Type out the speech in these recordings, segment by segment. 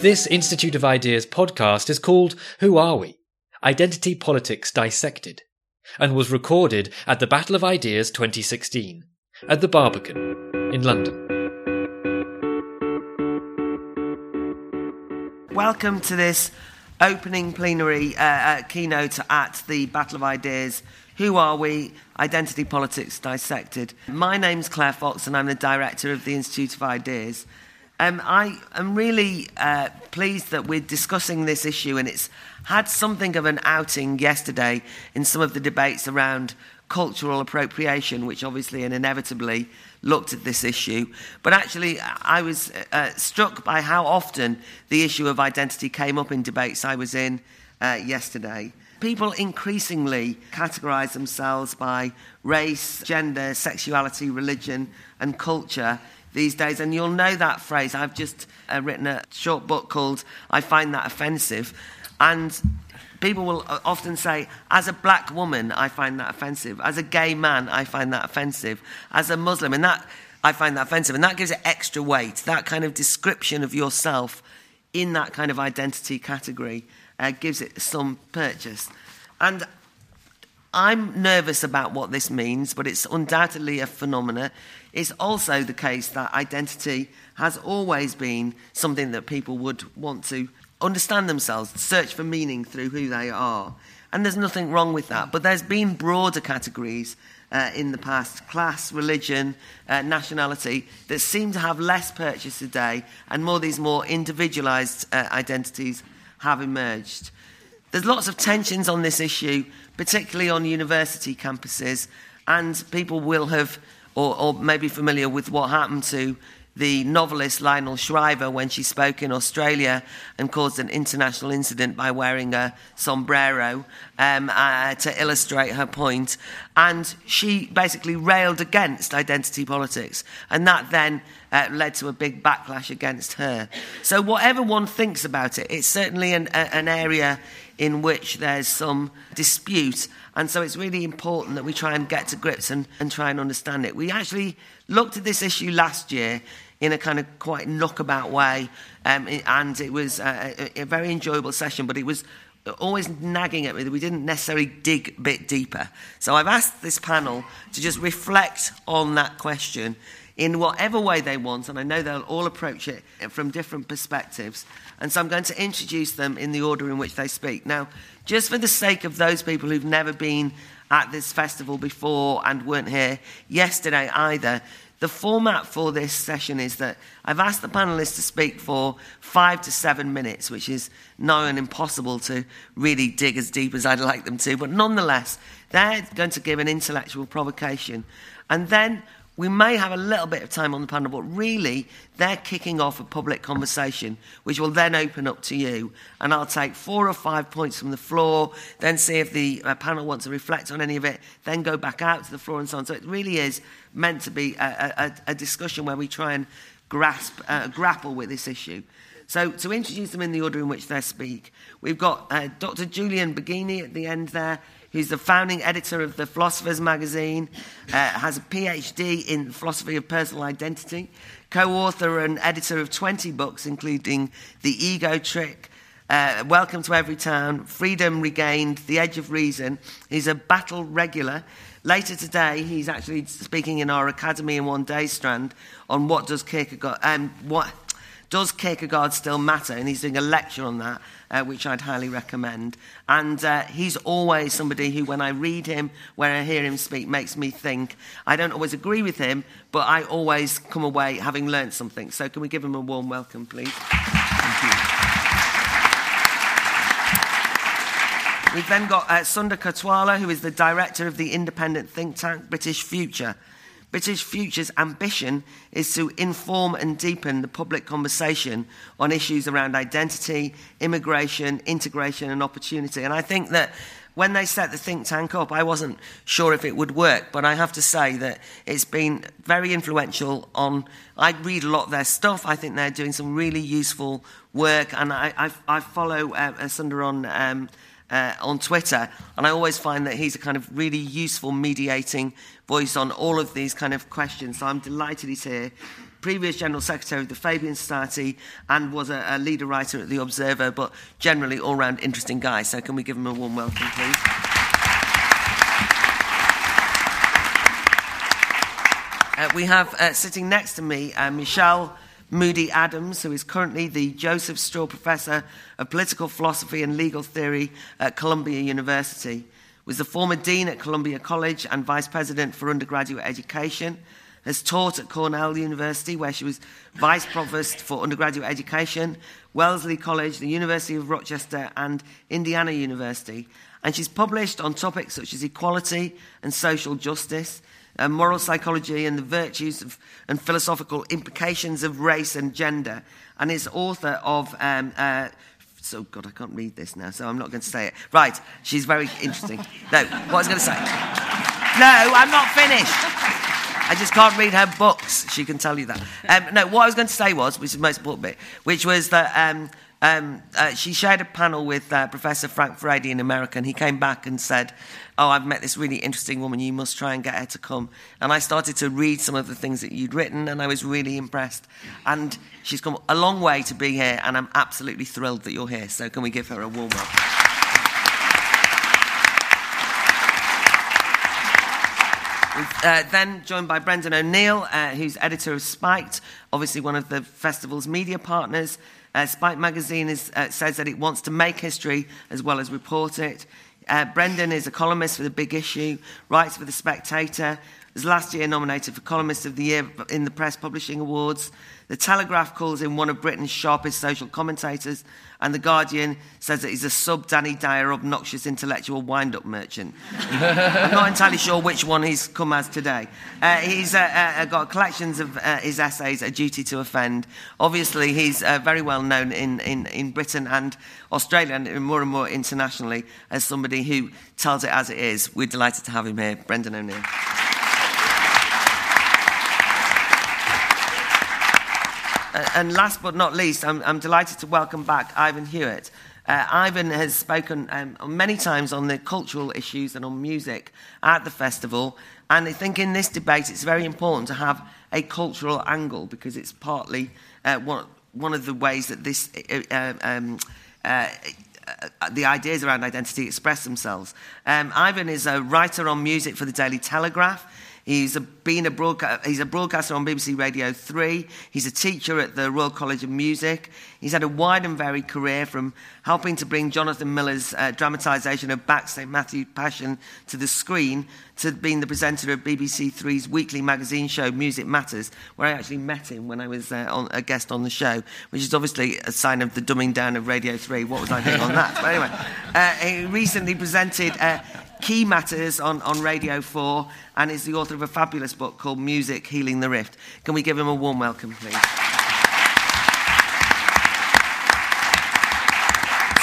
This Institute of Ideas podcast is called Who Are We? Identity Politics Dissected, and was recorded at the Battle of Ideas 2016 at the Barbican in London. Welcome to this opening plenary uh, uh, keynote at the Battle of Ideas. Who are we? Identity Politics Dissected. My name's Claire Fox, and I'm the director of the Institute of Ideas. Um, I am really uh, pleased that we're discussing this issue, and it's had something of an outing yesterday in some of the debates around cultural appropriation, which obviously and inevitably looked at this issue. But actually, I was uh, struck by how often the issue of identity came up in debates I was in uh, yesterday. People increasingly categorize themselves by race, gender, sexuality, religion, and culture these days. And you'll know that phrase. I've just uh, written a short book called I Find That Offensive. And people will uh, often say, as a black woman, I find that offensive. As a gay man, I find that offensive. As a Muslim, and that I find that offensive. And that gives it extra weight. That kind of description of yourself in that kind of identity category uh, gives it some purchase. And I'm nervous about what this means, but it's undoubtedly a phenomena. It's also the case that identity has always been something that people would want to understand themselves, search for meaning through who they are. And there's nothing wrong with that. But there's been broader categories uh, in the past class, religion, uh, nationality that seem to have less purchase today, and more these more individualized uh, identities have emerged. There's lots of tensions on this issue, particularly on university campuses, and people will have, or, or maybe familiar with what happened to the novelist Lionel Shriver when she spoke in Australia and caused an international incident by wearing a sombrero um, uh, to illustrate her point. And she basically railed against identity politics. And that then uh, led to a big backlash against her. So, whatever one thinks about it, it's certainly an, a, an area in which there's some dispute. And so it's really important that we try and get to grips and, and try and understand it. We actually looked at this issue last year in a kind of quite knockabout way. Um, and it was a, a, very enjoyable session, but it was always nagging at me that we didn't necessarily dig a bit deeper. So I've asked this panel to just reflect on that question in whatever way they want, and I know they'll all approach it from different perspectives. And so I'm going to introduce them in the order in which they speak. Now, just for the sake of those people who've never been at this festival before and weren't here yesterday either, the format for this session is that I've asked the panelists to speak for five to seven minutes, which is nigh and impossible to really dig as deep as I'd like them to. But nonetheless, they're going to give an intellectual provocation. And then we may have a little bit of time on the panel, but really, they're kicking off a public conversation, which will then open up to you. And I'll take four or five points from the floor, then see if the uh, panel wants to reflect on any of it, then go back out to the floor and so on. So it really is meant to be a, a, a discussion where we try and grasp, uh, grapple with this issue. So, to introduce them in the order in which they speak, we've got uh, Dr. Julian Baggini at the end there, He's the founding editor of the Philosophers magazine, uh, has a PhD in philosophy of personal identity, co author and editor of 20 books, including The Ego Trick. Uh, Welcome to Every Town, Freedom Regained, The Edge of Reason. He's a battle regular. Later today, he's actually speaking in our Academy in One Day strand on what does Kierkegaard, um, what does Kierkegaard still matter, and he's doing a lecture on that uh, which I'd highly recommend. And uh, he's always somebody who, when I read him, when I hear him speak, makes me think. I don't always agree with him, but I always come away having learned something. So, can we give him a warm welcome, please? Thank you. We've then got uh, Sunder Katwala, who is the director of the independent think tank British Future. British Future's ambition is to inform and deepen the public conversation on issues around identity, immigration, integration, and opportunity. And I think that when they set the think tank up, I wasn't sure if it would work, but I have to say that it's been very influential on. I read a lot of their stuff. I think they're doing some really useful work, and I, I, I follow uh, Sunder on. Um, uh, on Twitter, and I always find that he's a kind of really useful mediating voice on all of these kind of questions. So I'm delighted he's here. previous General Secretary of the Fabian Society and was a, a leader writer at The Observer, but generally all round interesting guy. So, can we give him a warm welcome, please? Uh, we have uh, sitting next to me uh, Michele Moody Adams, who is currently the Joseph Straus Professor of Political Philosophy and Legal Theory at Columbia University, was the former Dean at Columbia College and Vice President for Undergraduate Education, has taught at Cornell University, where she was Vice Provost for Undergraduate Education, Wellesley College, the University of Rochester, and Indiana University. And she's published on topics such as equality and social justice, uh, moral psychology and the virtues of, and philosophical implications of race and gender, and is author of. Um, uh, so, God, I can't read this now, so I'm not going to say it. Right, she's very interesting. No, what I was going to say. No, I'm not finished. I just can't read her books. She can tell you that. Um, no, what I was going to say was, which is the most important bit, which was that um, um, uh, she shared a panel with uh, Professor Frank Furedi in America, and he came back and said, oh, I've met this really interesting woman, you must try and get her to come. And I started to read some of the things that you'd written, and I was really impressed. And she's come a long way to be here, and I'm absolutely thrilled that you're here. So, can we give her a warm up? Uh, then joined by Brendan O'Neill, uh, who's editor of Spiked, obviously one of the festival's media partners. Uh, Spiked magazine is, uh, says that it wants to make history as well as report it. Uh, Brendan is a columnist for The Big Issue, writes for The Spectator, was last year nominated for Columnist of the Year in the Press Publishing Awards. The Telegraph calls him one of Britain's sharpest social commentators, and The Guardian says that he's a sub Danny Dyer obnoxious intellectual wind up merchant. I'm not entirely sure which one he's come as today. Uh, he's uh, uh, got collections of uh, his essays, A Duty to Offend. Obviously, he's uh, very well known in, in, in Britain and Australia, and more and more internationally, as somebody who tells it as it is. We're delighted to have him here, Brendan O'Neill. And last but not least, I'm, I'm, delighted to welcome back Ivan Hewett. Uh, Ivan has spoken um, many times on the cultural issues and on music at the festival. And I think in this debate, it's very important to have a cultural angle because it's partly uh, one, one of the ways that this, uh, uh um, uh, uh, the ideas around identity express themselves. Um, Ivan is a writer on music for the Daily Telegraph. He's a, been a, broadca- he's a broadcaster on BBC Radio 3. He's a teacher at the Royal College of Music. He's had a wide and varied career from helping to bring Jonathan Miller's uh, dramatisation of St. Matthew Passion to the screen to being the presenter of BBC Three's weekly magazine show Music Matters, where I actually met him when I was uh, on, a guest on the show, which is obviously a sign of the dumbing down of Radio 3. What was I doing on that? But anyway, uh, he recently presented uh, Key Matters on, on Radio 4 and is the author of a fabulous book called Music Healing the Rift. Can we give him a warm welcome, please?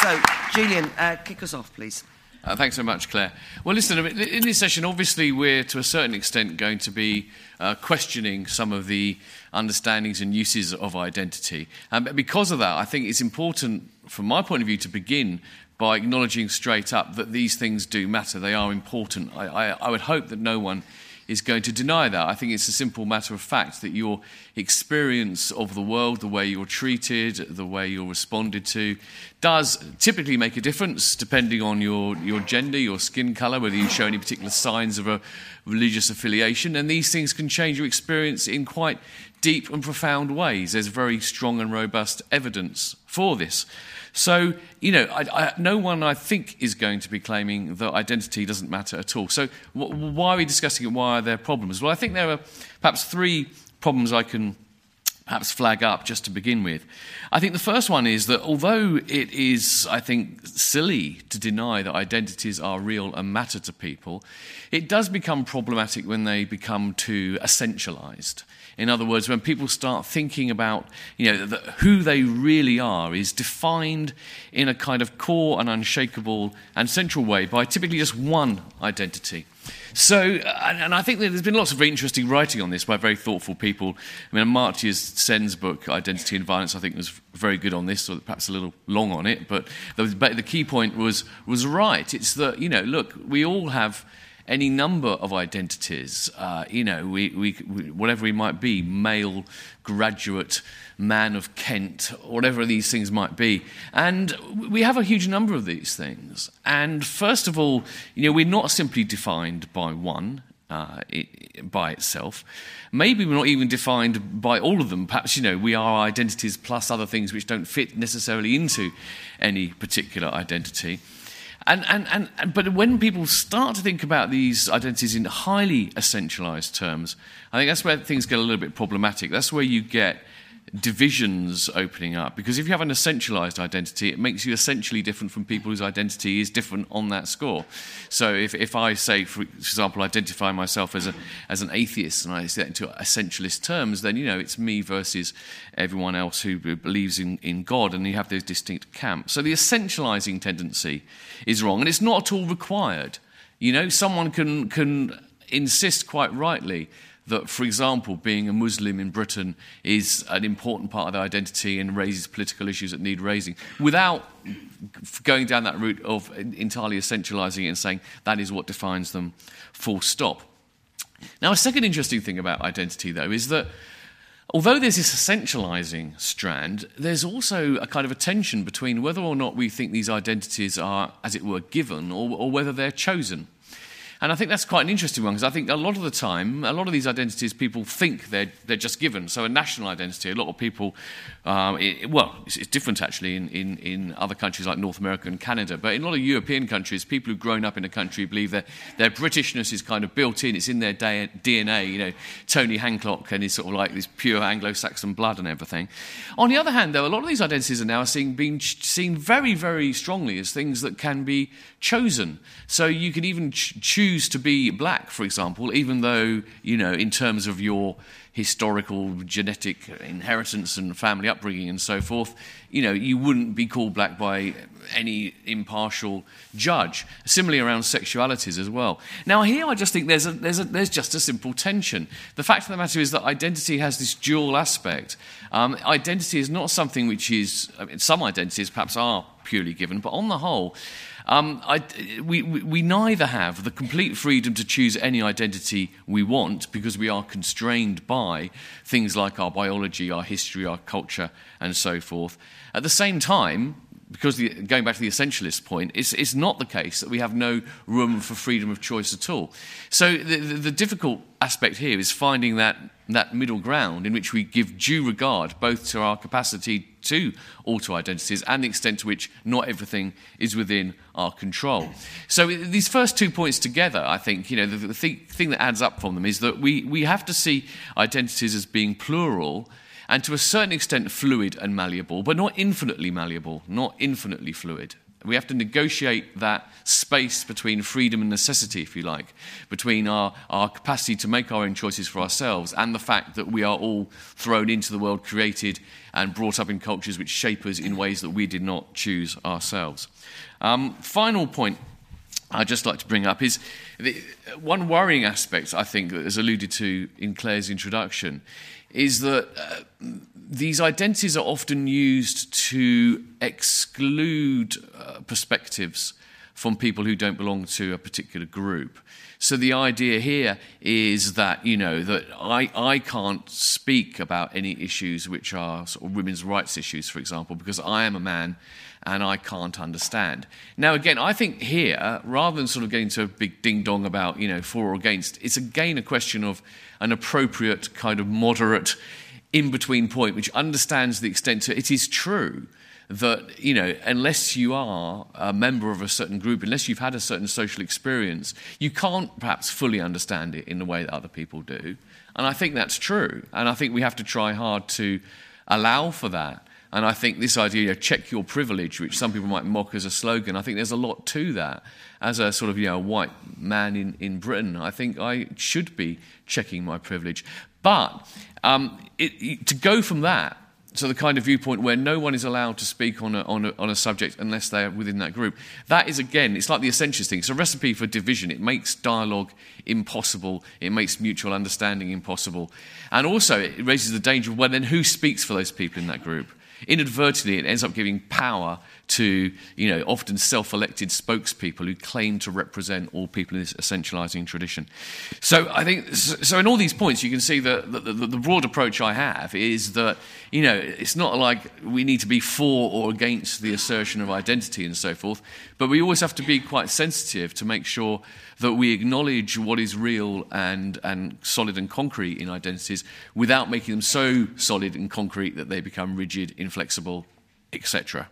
So, Julian, uh, kick us off, please. Uh, thanks so much, Claire. Well, listen, in this session, obviously, we're to a certain extent going to be uh, questioning some of the understandings and uses of identity. And um, because of that, I think it's important, from my point of view, to begin by acknowledging straight up that these things do matter. They are important. I, I, I, would hope that no one is going to deny that. I think it's a simple matter of fact that your experience of the world, the way you're treated, the way you're responded to, does typically make a difference depending on your, your gender, your skin colour, whether you show any particular signs of a religious affiliation. And these things can change your experience in quite deep and profound ways. There's very strong and robust evidence for this. So, you know, I, I, no one, I think, is going to be claiming that identity doesn't matter at all. So, wh- why are we discussing it? Why are there problems? Well, I think there are perhaps three problems I can perhaps flag up just to begin with. I think the first one is that although it is, I think, silly to deny that identities are real and matter to people, it does become problematic when they become too essentialized. In other words, when people start thinking about you know, the, who they really are is defined in a kind of core and unshakable and central way by typically just one identity. So, and I think there's been lots of very interesting writing on this by very thoughtful people. I mean, Amartya Sen's book, Identity and Violence, I think was very good on this, or perhaps a little long on it, but the, the key point was, was right. It's that, you know, look, we all have any number of identities. Uh, you know, we, we, whatever we might be, male, graduate, man of Kent, whatever these things might be. And we have a huge number of these things. And first of all, you know, we're not simply defined by one. Uh, it, by itself. Maybe we're not even defined by all of them. Perhaps, you know, we are identities plus other things which don't fit necessarily into any particular identity. And, and, and, but when people start to think about these identities in highly essentialized terms, I think that's where things get a little bit problematic. That's where you get divisions opening up. Because if you have an essentialized identity, it makes you essentially different from people whose identity is different on that score. So if, if I say, for example, identify myself as, a, as an atheist and I say that into essentialist terms, then, you know, it's me versus everyone else who believes in, in God, and you have those distinct camps. So the essentializing tendency is wrong, and it's not at all required. You know, someone can, can insist quite rightly that, for example, being a Muslim in Britain is an important part of their identity and raises political issues that need raising, without going down that route of entirely essentializing it and saying that is what defines them, full stop. Now, a second interesting thing about identity, though, is that although there's this essentializing strand, there's also a kind of a tension between whether or not we think these identities are, as it were, given or, or whether they're chosen. And I think that's quite an interesting one because I think a lot of the time, a lot of these identities people think they're, they're just given. So a national identity, a lot of people, um, it, well, it's, it's, different actually in, in, in other countries like North America and Canada, but in a lot of European countries, people who've grown up in a country believe that their Britishness is kind of built in, it's in their DNA. You know, Tony Hancock and his sort of like this pure Anglo-Saxon blood and everything. On the other hand, though, a lot of these identities are now seeing, being seen very, very strongly as things that can be chosen. So you can even ch- choose to be black, for example, even though, you know, in terms of your historical genetic inheritance and family upbringing and so forth, you know, you wouldn't be called black by any impartial judge. Similarly around sexualities as well. Now here I just think there's, a, there's, a, there's just a simple tension. The fact of the matter is that identity has this dual aspect. Um, identity is not something which is, I mean, some identities perhaps are purely given, but on the whole, um, I, we, we neither have the complete freedom to choose any identity we want because we are constrained by things like our biology, our history, our culture, and so forth. At the same time, because the, going back to the essentialist point, it's, it's not the case that we have no room for freedom of choice at all. So the, the, the difficult aspect here is finding that, that middle ground in which we give due regard both to our capacity to alter identities and the extent to which not everything is within our control. So these first two points together, I think, you know, the, the thing, thing that adds up from them is that we, we have to see identities as being plural and to a certain extent fluid and malleable, but not infinitely malleable, not infinitely fluid. We have to negotiate that space between freedom and necessity, if you like, between our, our capacity to make our own choices for ourselves and the fact that we are all thrown into the world, created and brought up in cultures which shape us in ways that we did not choose ourselves. Um, final point I'd just like to bring up is the, one worrying aspect, I think, that is alluded to in Claire's introduction, is that uh, these identities are often used to exclude uh, perspectives from people who don't belong to a particular group. So the idea here is that you know that I, I can't speak about any issues which are sort of women's rights issues, for example, because I am a man and I can't understand. Now, again, I think here, rather than sort of getting to a big ding dong about, you know, for or against, it's again a question of an appropriate, kind of moderate, in between point, which understands the extent to it is true that, you know, unless you are a member of a certain group, unless you've had a certain social experience, you can't perhaps fully understand it in the way that other people do. And I think that's true. And I think we have to try hard to allow for that. And I think this idea, you know, check your privilege, which some people might mock as a slogan, I think there's a lot to that. As a sort of, you know, white man in, in Britain, I think I should be checking my privilege. But um, it, it, to go from that to the kind of viewpoint where no one is allowed to speak on a, on a, on a subject unless they're within that group. That is, again, it's like the essentialist thing. It's a recipe for division. It makes dialogue impossible. It makes mutual understanding impossible. And also, it raises the danger of, well, then who speaks for those people in that group? Inadvertently it ends up giving power to, you know, often self-elected spokespeople who claim to represent all people in this essentializing tradition. So I think, so in all these points, you can see that the, the, the broad approach I have is that, you know, it's not like we need to be for or against the assertion of identity and so forth, but we always have to be quite sensitive to make sure that we acknowledge what is real and, and solid and concrete in identities without making them so solid and concrete that they become rigid, inflexible, etc.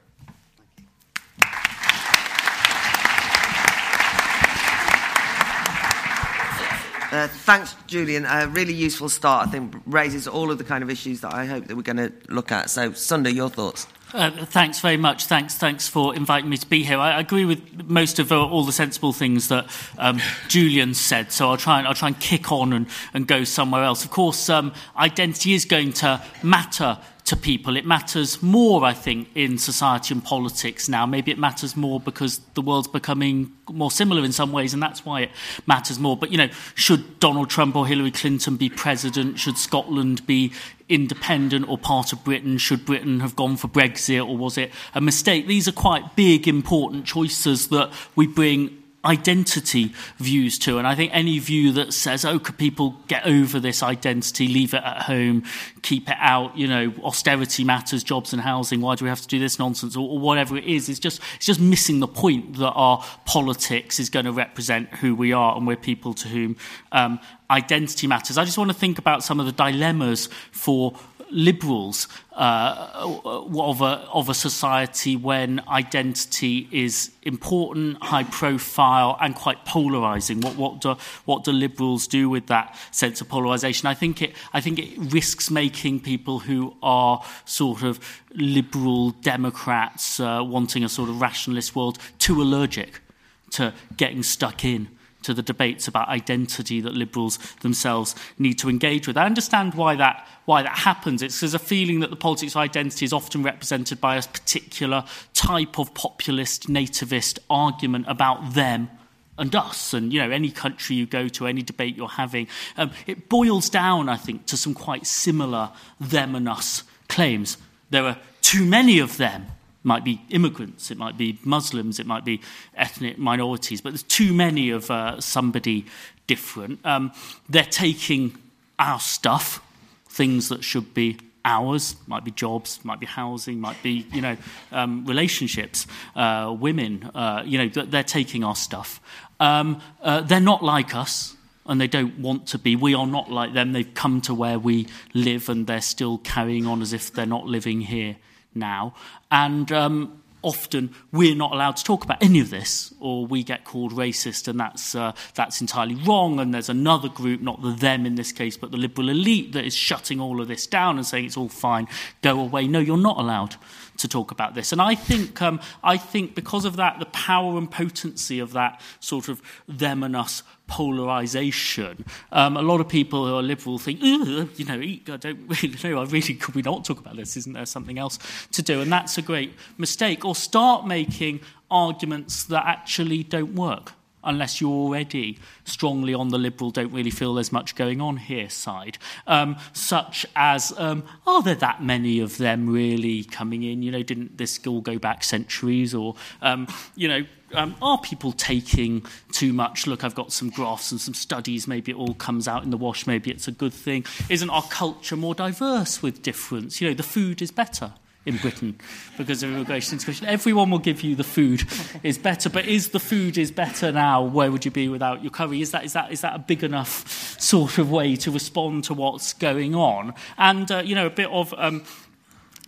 Uh, thanks, Julian. A really useful start, I think, raises all of the kind of issues that I hope that we're going to look at. So, Sunder, your thoughts? Uh, thanks very much. Thanks, thanks for inviting me to be here. I, agree with most of uh, all the sensible things that um, Julian said. So I'll try and I'll try and kick on and, and go somewhere else. Of course, um, identity is going to matter to people. It matters more, I think, in society and politics now. Maybe it matters more because the world's becoming more similar in some ways, and that's why it matters more. But, you know, should Donald Trump or Hillary Clinton be president? Should Scotland be independent or part of Britain? Should Britain have gone for Brexit, or was it a mistake? These are quite big, important choices that we bring identity views to. And I think any view that says, oh, could people get over this identity, leave it at home, keep it out, you know, austerity matters, jobs and housing, why do we have to do this nonsense, or, or whatever it is, it's just, it's just missing the point that our politics is going to represent who we are and we're people to whom um, identity matters. I just want to think about some of the dilemmas for liberals uh, of, a, of a society when identity is important, high profile, and quite polarizing. What, what, do, what do liberals do with that sense of polarization? I think it, I think it risks making people who are sort of liberal Democrats uh, wanting a sort of rationalist world too allergic to getting stuck in to the debates about identity that liberals themselves need to engage with. I understand why that, why that happens. It's there's a feeling that the politics of identity is often represented by a particular type of populist, nativist argument about them and us and you know any country you go to any debate you're having um, it boils down i think to some quite similar them and us claims there are too many of them might be immigrants, it might be Muslims, it might be ethnic minorities, but there's too many of uh, somebody different. Um, they're taking our stuff, things that should be ours, might be jobs, might be housing, might be, you know, um, relationships, uh, women, uh, you know, they're taking our stuff. Um, uh, they're not like us and they don't want to be. We are not like them. They've come to where we live and they're still carrying on as if they're not living here now. And um, often we're not allowed to talk about any of this, or we get called racist, and that's, uh, that's entirely wrong. And there's another group, not the them in this case, but the liberal elite, that is shutting all of this down and saying it's all fine, go away. No, you're not allowed to talk about this. And I think, um, I think because of that, the power and potency of that sort of them and us polarization. Um, a lot of people who are liberal think, you know, I don't really know, I really could we not talk about this? Isn't there something else to do? And that's a great mistake. Or start making arguments that actually don't work unless you're already strongly on the liberal, don't really feel there's much going on here side, um, such as, um, are there that many of them really coming in? You know, didn't this all go back centuries? Or, um, you know, um, are people taking too much? Look, I've got some graphs and some studies. Maybe it all comes out in the wash. Maybe it's a good thing. Isn't our culture more diverse with difference? You know, the food is better in Britain because of immigration situation. Everyone will give you the food is better, but is the food is better now? Where would you be without your curry? Is that is that is that a big enough sort of way to respond to what's going on? And uh, you know, a bit of um,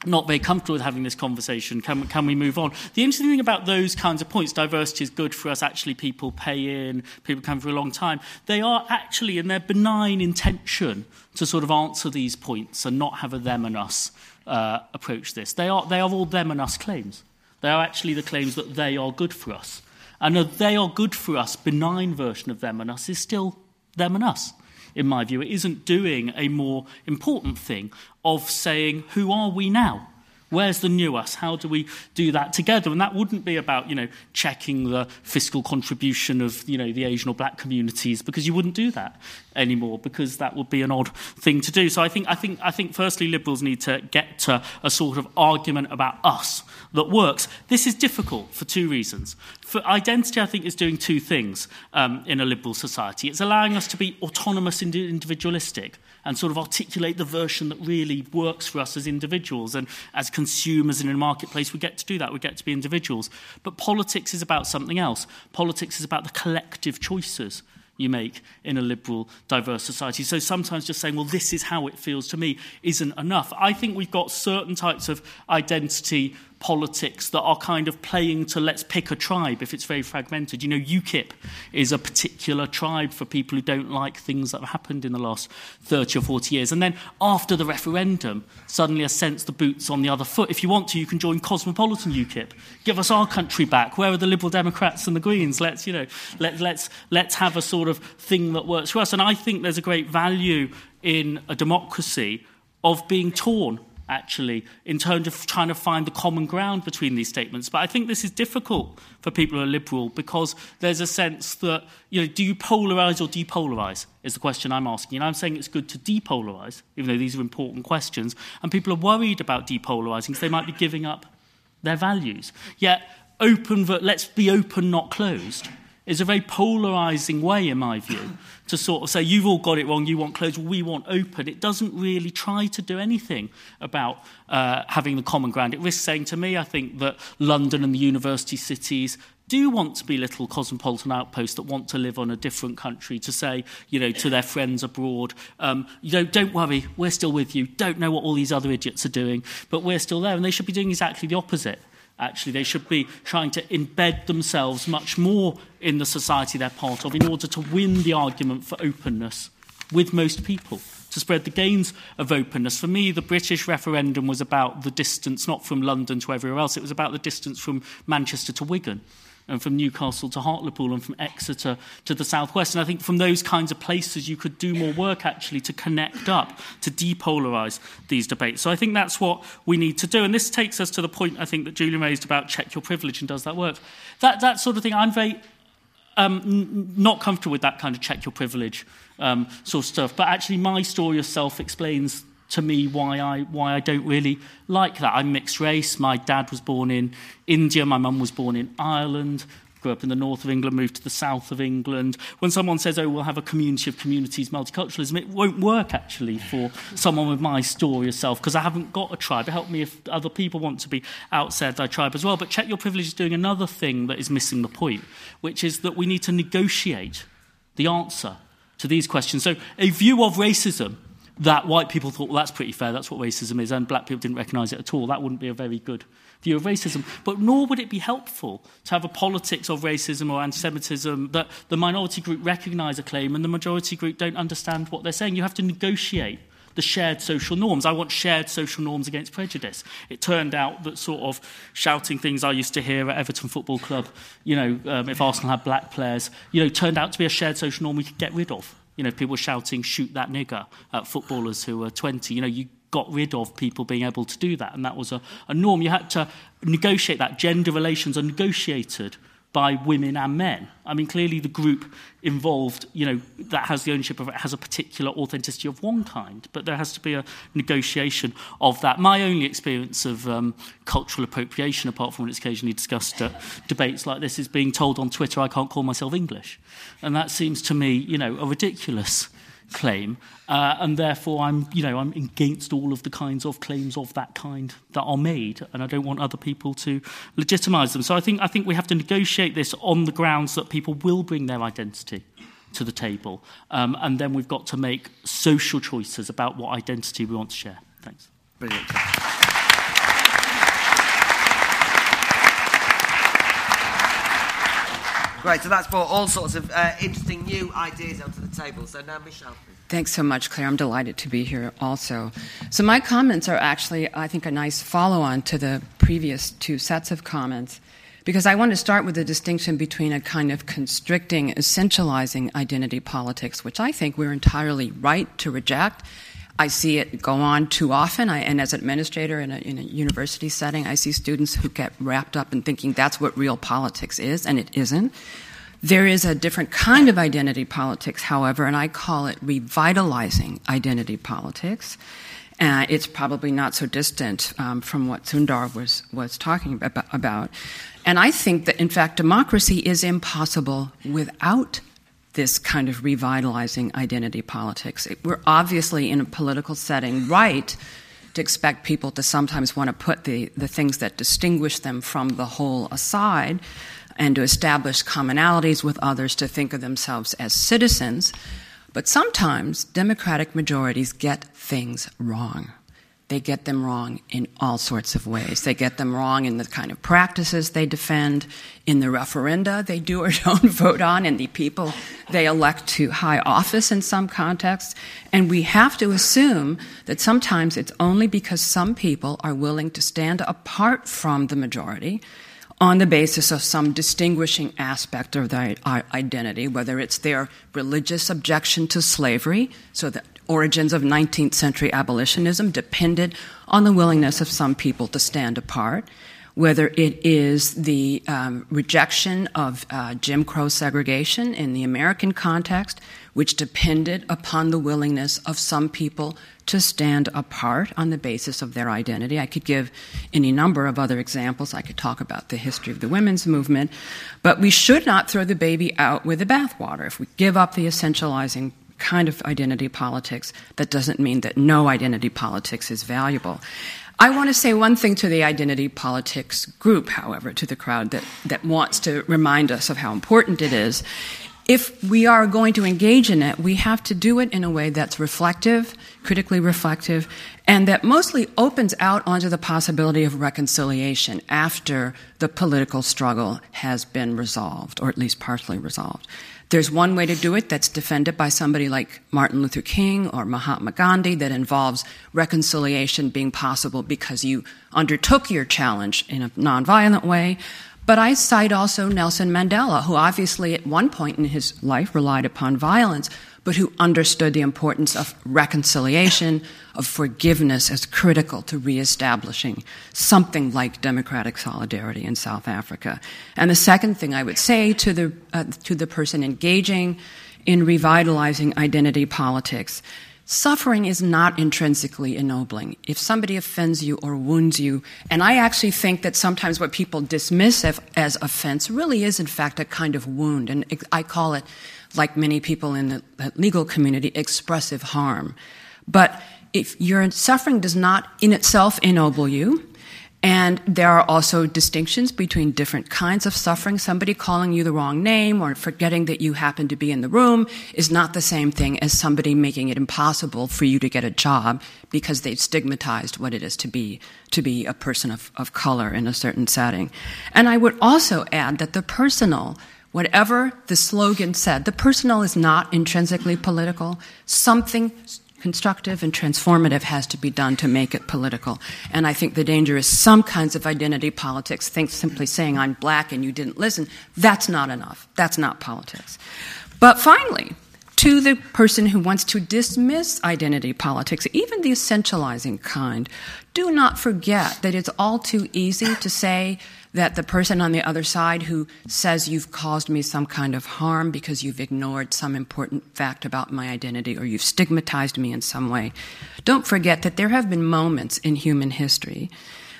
not very comfortable with having this conversation. Can, can we move on? The interesting thing about those kinds of points, diversity is good for us. Actually, people pay in, people come for a long time. They are actually in their benign intention to sort of answer these points and not have a them and us uh, approach this. They are, they are all them and us claims. They are actually the claims that they are good for us. And a they are good for us benign version of them and us is still them and us in my view. It isn't doing a more important thing of saying, who are we now? Where's the new us? How do we do that together? And that wouldn't be about, you know, checking the fiscal contribution of, you know, the Asian or black communities, because you wouldn't do that. Anymore because that would be an odd thing to do. So I think, I think, I think firstly, Liberals need to get to a sort of argument about us that works. This is difficult for two reasons. For identity, I think, is doing two things um, in a liberal society. It's allowing us to be autonomous and individualistic and sort of articulate the version that really works for us as individuals. And as consumers in a marketplace, we get to do that. We get to be individuals. But politics is about something else. Politics is about the collective choices you make in a liberal, diverse society. So sometimes just saying, well, this is how it feels to me, isn't enough. I think we've got certain types of identity politics that are kind of playing to let's pick a tribe if it's very fragmented. You know, UKIP is a particular tribe for people who don't like things that have happened in the last 30 or 40 years. And then after the referendum, suddenly a sense the boot's on the other foot. If you want to, you can join Cosmopolitan UKIP. Give us our country back. Where are the Liberal Democrats and the Greens? Let's, you know, let, let's, let's have a sort of thing that works for us. And I think there's a great value in a democracy of being torn actually, in terms of trying to find the common ground between these statements. But I think this is difficult for people who are liberal because there's a sense that, you know, do you polarize or depolarize is the question I'm asking. And I'm saying it's good to depolarize, even though these are important questions. And people are worried about depolarizing because they might be giving up their values. Yet, open, let's be open, not closed is a very polarizing way, in my view, to sort of say, you've all got it wrong, you want closed, we want open. It doesn't really try to do anything about uh, having the common ground. It risks saying to me, I think, that London and the university cities do want to be little cosmopolitan outposts that want to live on a different country to say, you know, to their friends abroad, um, you know, don't worry, we're still with you. Don't know what all these other idiots are doing, but we're still there. And they should be doing exactly the opposite. Actually, they should be trying to embed themselves much more in the society they're part of in order to win the argument for openness with most people, to spread the gains of openness. For me, the British referendum was about the distance, not from London to everywhere else, it was about the distance from Manchester to Wigan and from Newcastle to Hartlepool and from Exeter to the southwest. And I think from those kinds of places, you could do more work actually to connect up, to depolarize these debates. So I think that's what we need to do. And this takes us to the point I think that Julian raised about check your privilege and does that work. That, that sort of thing, I'm very um, n- not comfortable with that kind of check your privilege um, sort of stuff. But actually, my story of self explains to me why I why I don't really like that. I'm mixed race. My dad was born in India. My mum was born in Ireland. Grew up in the north of England, moved to the south of England. When someone says, "Oh, we'll have a community of communities, multiculturalism," it won't work actually for someone with my story of self because I haven't got a tribe. It helped me if other people want to be outside their tribe as well. But check your privilege is doing another thing that is missing the point, which is that we need to negotiate the answer to these questions. So, a view of racism that white people thought, well, that's pretty fair, that's what racism is, and black people didn't recognise it at all. That wouldn't be a very good view of racism. But nor would it be helpful to have a politics of racism or anti Semitism that the minority group recognise a claim and the majority group don't understand what they're saying. You have to negotiate the shared social norms. I want shared social norms against prejudice. It turned out that sort of shouting things I used to hear at Everton Football Club, you know, um, if Arsenal had black players, you know, turned out to be a shared social norm we could get rid of. You know, people shouting, shoot that nigger at footballers who were 20. You know, you got rid of people being able to do that. And that was a, a norm. You had to negotiate that. Gender relations are negotiated by women and men. I mean, clearly the group involved, you know, that has the ownership of it has a particular authenticity of one kind, but there has to be a negotiation of that. My only experience of um, cultural appropriation, apart from when it's occasionally discussed at debates like this, is being told on Twitter I can't call myself English. And that seems to me, you know, a ridiculous claim, uh, and therefore I'm, you know, I'm against all of the kinds of claims of that kind that are made, and I don't want other people to legitimise them. So I think I think we have to negotiate this on the grounds that people will bring their identity to the table, um, and then we've got to make social choices about what identity we want to share. Thanks. Brilliant. Great, so that's brought all sorts of uh, interesting new ideas onto the table. So now, Michele. Thanks so much, Claire. I'm delighted to be here also. So, my comments are actually, I think, a nice follow on to the previous two sets of comments because I want to start with the distinction between a kind of constricting, essentializing identity politics, which I think we're entirely right to reject. I see it go on too often, I, and as an administrator in a, in a university setting, I see students who get wrapped up in thinking that's what real politics is, and it isn't There is a different kind of identity politics, however, and I call it revitalizing identity politics. Uh, it's probably not so distant um, from what Sunder was, was talking about. And I think that, in fact, democracy is impossible without this kind of revitalizing identity politics. We're obviously in a political setting right to expect people to sometimes want to put the, the things that distinguish them from the whole aside and to establish commonalities with others to think of themselves as citizens. But sometimes democratic majorities get things wrong they get them wrong in all sorts of ways. They get them wrong in the kind of practices they defend, in the referenda they do or don't vote on, in the people they elect to high office in some contexts. And we have to assume that sometimes it's only because some people are willing to stand apart from the majority on the basis of some distinguishing aspect of their identity, whether it's their religious objection to slavery, so that origins of 19th century abolitionism depended on the willingness of some people to stand apart, whether it is the um, rejection of uh, Jim Crow segregation in the American context, which depended upon the willingness of some people to stand apart on the basis of their identity. I could give any number of other examples. I could talk about the history of the women's movement. But we should not throw the baby out with the bathwater. If we give up the essentializing kind of identity politics, that doesn't mean that no identity politics is valuable. I want to say one thing to the identity politics group, however, to the crowd that, that wants to remind us of how important it is. If we are going to engage in it, we have to do it in a way that's reflective, critically reflective, and that mostly opens out onto the possibility of reconciliation after the political struggle has been resolved, or at least partially resolved. There's one way to do it that's defended by somebody like Martin Luther King or Mahatma Gandhi that involves reconciliation being possible because you undertook your challenge in a nonviolent way. But I cite also Nelson Mandela, who obviously at one point in his life relied upon violence, but who understood the importance of reconciliation, of forgiveness as critical to reestablishing something like democratic solidarity in South Africa. And the second thing I would say to the, uh, to the person engaging in revitalizing identity politics Suffering is not intrinsically ennobling. If somebody offends you or wounds you, and I actually think that sometimes what people dismiss as offense really is, in fact, a kind of wound. And I call it, like many people in the legal community, expressive harm. But if your suffering does not in itself ennoble you, and there are also distinctions between different kinds of suffering. Somebody calling you the wrong name or forgetting that you happen to be in the room is not the same thing as somebody making it impossible for you to get a job because they've stigmatized what it is to be to be a person of, of color in a certain setting. And I would also add that the personal Whatever the slogan said, the personal is not intrinsically political. Something constructive and transformative has to be done to make it political. And I think the danger is some kinds of identity politics, think simply saying I'm black and you didn't listen, that's not enough. That's not politics. But finally, to the person who wants to dismiss identity politics, even the essentializing kind, do not forget that it's all too easy to say that the person on the other side who says you've caused me some kind of harm because you've ignored some important fact about my identity or you've stigmatized me in some way, don't forget that there have been moments in human history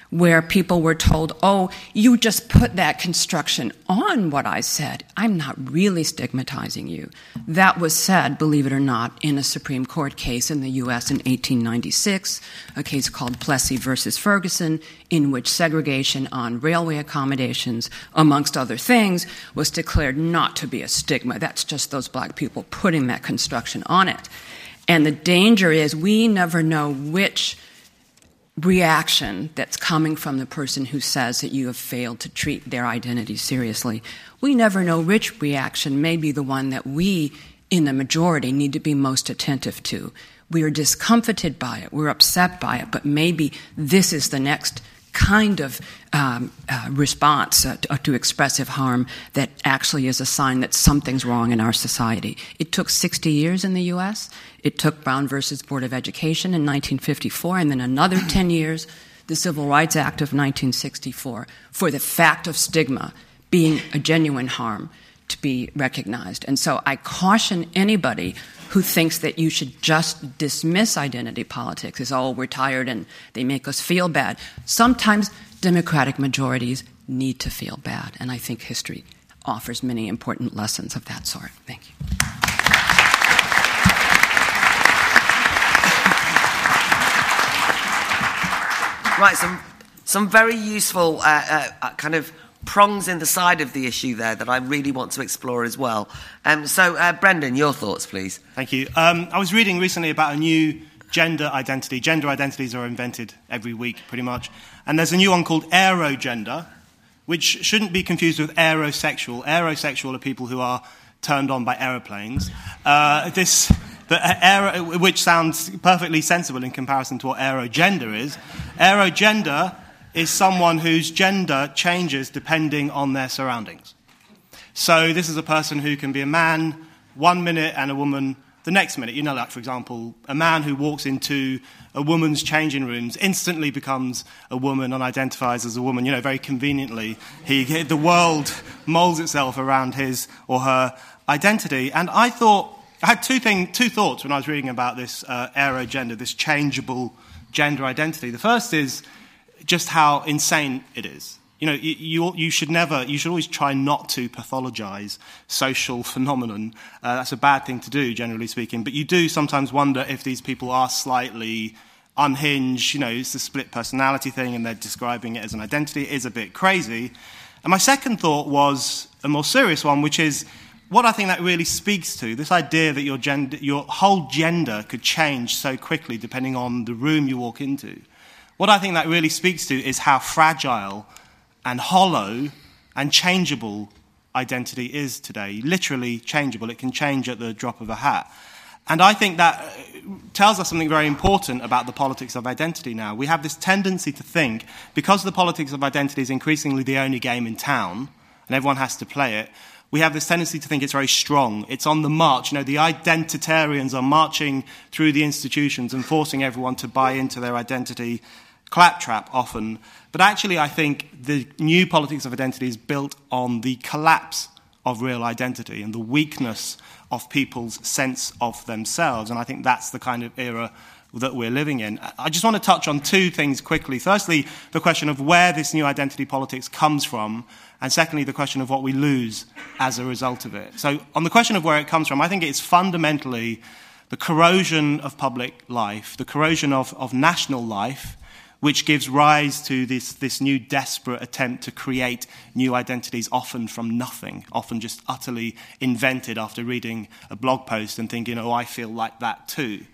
where people were told, oh, you just put that construction on what I said. I'm not really stigmatizing you. That was said, believe it or not, in a Supreme Court case in the U.S. in 1896, a case called Plessy versus Ferguson, in which segregation on railway accommodations, amongst other things, was declared not to be a stigma. That's just those black people putting that construction on it. And the danger is we never know which reaction that's coming from the person who says that you have failed to treat their identity seriously. We never know which reaction may be the one that we, in the majority, need to be most attentive to. We are discomfited by it, we're upset by it, but maybe this is the next kind of um, uh, response uh, to, uh, to, expressive harm that actually is a sign that something's wrong in our society. It took 60 years in the US. It took Brown versus Board of Education in 1954, and then another 10 years, the Civil Rights Act of 1964, for the fact of stigma being a genuine harm to be recognized. And so I caution anybody who thinks that you should just dismiss identity politics as, oh, we're tired and they make us feel bad. Sometimes democratic majorities need to feel bad, and I think history offers many important lessons of that sort. Thank you. Right, some some very useful uh, uh, kind of prongs in the side of the issue there that I really want to explore as well. Um, so, uh, Brendan, your thoughts, please. Thank you. Um, I was reading recently about a new gender identity. Gender identities are invented every week, pretty much. And there's a new one called aerogender, which shouldn't be confused with aerosexual. Aerosexual are people who are turned on by aeroplanes. Uh, this, the aero, which sounds perfectly sensible in comparison to what aerogender is. Aerogender is someone whose gender changes depending on their surroundings. So this is a person who can be a man one minute and a woman the next minute. You know, like, for example, a man who walks into a woman's changing rooms instantly becomes a woman and identifies as a woman. You know, very conveniently, he, the world molds itself around his or her identity. And I thought, I had two, thing, two thoughts when I was reading about this uh, aero gender, this changeable gender identity. The first is just how insane it is. You know, you, you, you, should never, you should always try not to pathologize social phenomenon. Uh, that's a bad thing to do, generally speaking. But you do sometimes wonder if these people are slightly unhinged. You know, it's a split personality thing, and they're describing it as an identity. It is a bit crazy. And my second thought was a more serious one, which is what I think that really speaks to this idea that your, gender, your whole gender could change so quickly depending on the room you walk into. What I think that really speaks to is how fragile and hollow and changeable identity is today. Literally changeable. It can change at the drop of a hat. And I think that uh, tells us something very important about the politics of identity now. We have this tendency to think, because the politics of identity is increasingly the only game in town, and everyone has to play it, we have this tendency to think it's very strong. It's on the march. You know, the identitarians are marching through the institutions and forcing everyone to buy into their identity claptrap often. But actually, I think the new politics of identity is built on the collapse of real identity and the weakness of people's sense of themselves. And I think that's the kind of era that we're living in. I just want to touch on two things quickly. Firstly, the question of where this new identity politics comes from, and secondly, the question of what we lose as a result of it. So, on the question of where it comes from, I think it's fundamentally the corrosion of public life, the corrosion of, of national life, which gives rise to this, this new desperate attempt to create new identities, often from nothing, often just utterly invented after reading a blog post and thinking, oh, I feel like that too.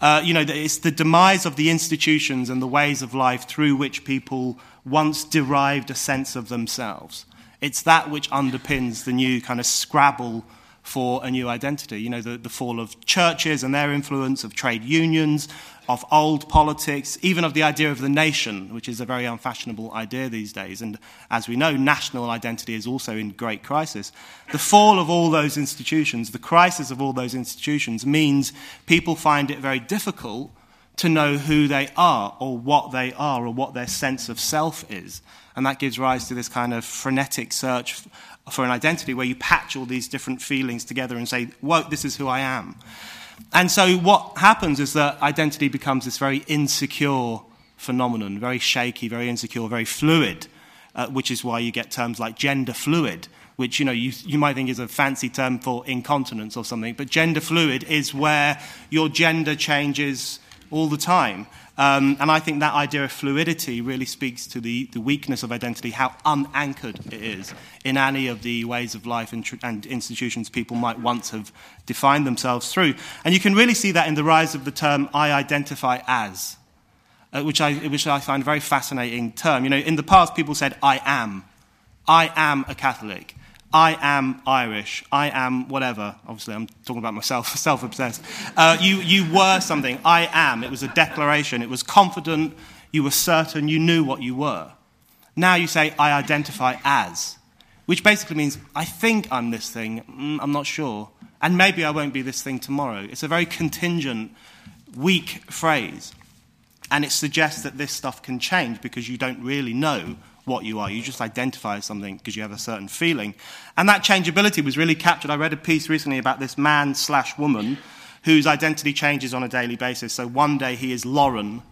Uh, you know, it's the demise of the institutions and the ways of life through which people once derived a sense of themselves. It's that which underpins the new kind of scrabble for a new identity. You know, the, the fall of churches and their influence, of trade unions, of old politics, even of the idea of the nation, which is a very unfashionable idea these days. And as we know, national identity is also in great crisis. The fall of all those institutions, the crisis of all those institutions, means people find it very difficult to know who they are or what they are or what their sense of self is. And that gives rise to this kind of frenetic search for an identity where you patch all these different feelings together and say, whoa, this is who I am. And so what happens is that identity becomes this very insecure phenomenon, very shaky, very insecure, very fluid, uh, which is why you get terms like gender fluid, which you know you, you might think is a fancy term for incontinence or something, but gender fluid is where your gender changes all the time. Um, and I think that idea of fluidity really speaks to the, the weakness of identity, how unanchored it is in any of the ways of life and, tr- and institutions people might once have defined themselves through. And you can really see that in the rise of the term I identify as, uh, which, I, which I find a very fascinating term. You know, in the past, people said, I am. I am a Catholic. I am Irish, I am whatever. Obviously, I'm talking about myself, self obsessed. Uh, you, you were something. I am. It was a declaration. It was confident. You were certain. You knew what you were. Now you say, I identify as, which basically means, I think I'm this thing. Mm, I'm not sure. And maybe I won't be this thing tomorrow. It's a very contingent, weak phrase. And it suggests that this stuff can change because you don't really know what you are. You just identify as something because you have a certain feeling. And that changeability was really captured. I read a piece recently about this man slash woman whose identity changes on a daily basis. So one day he is Lauren,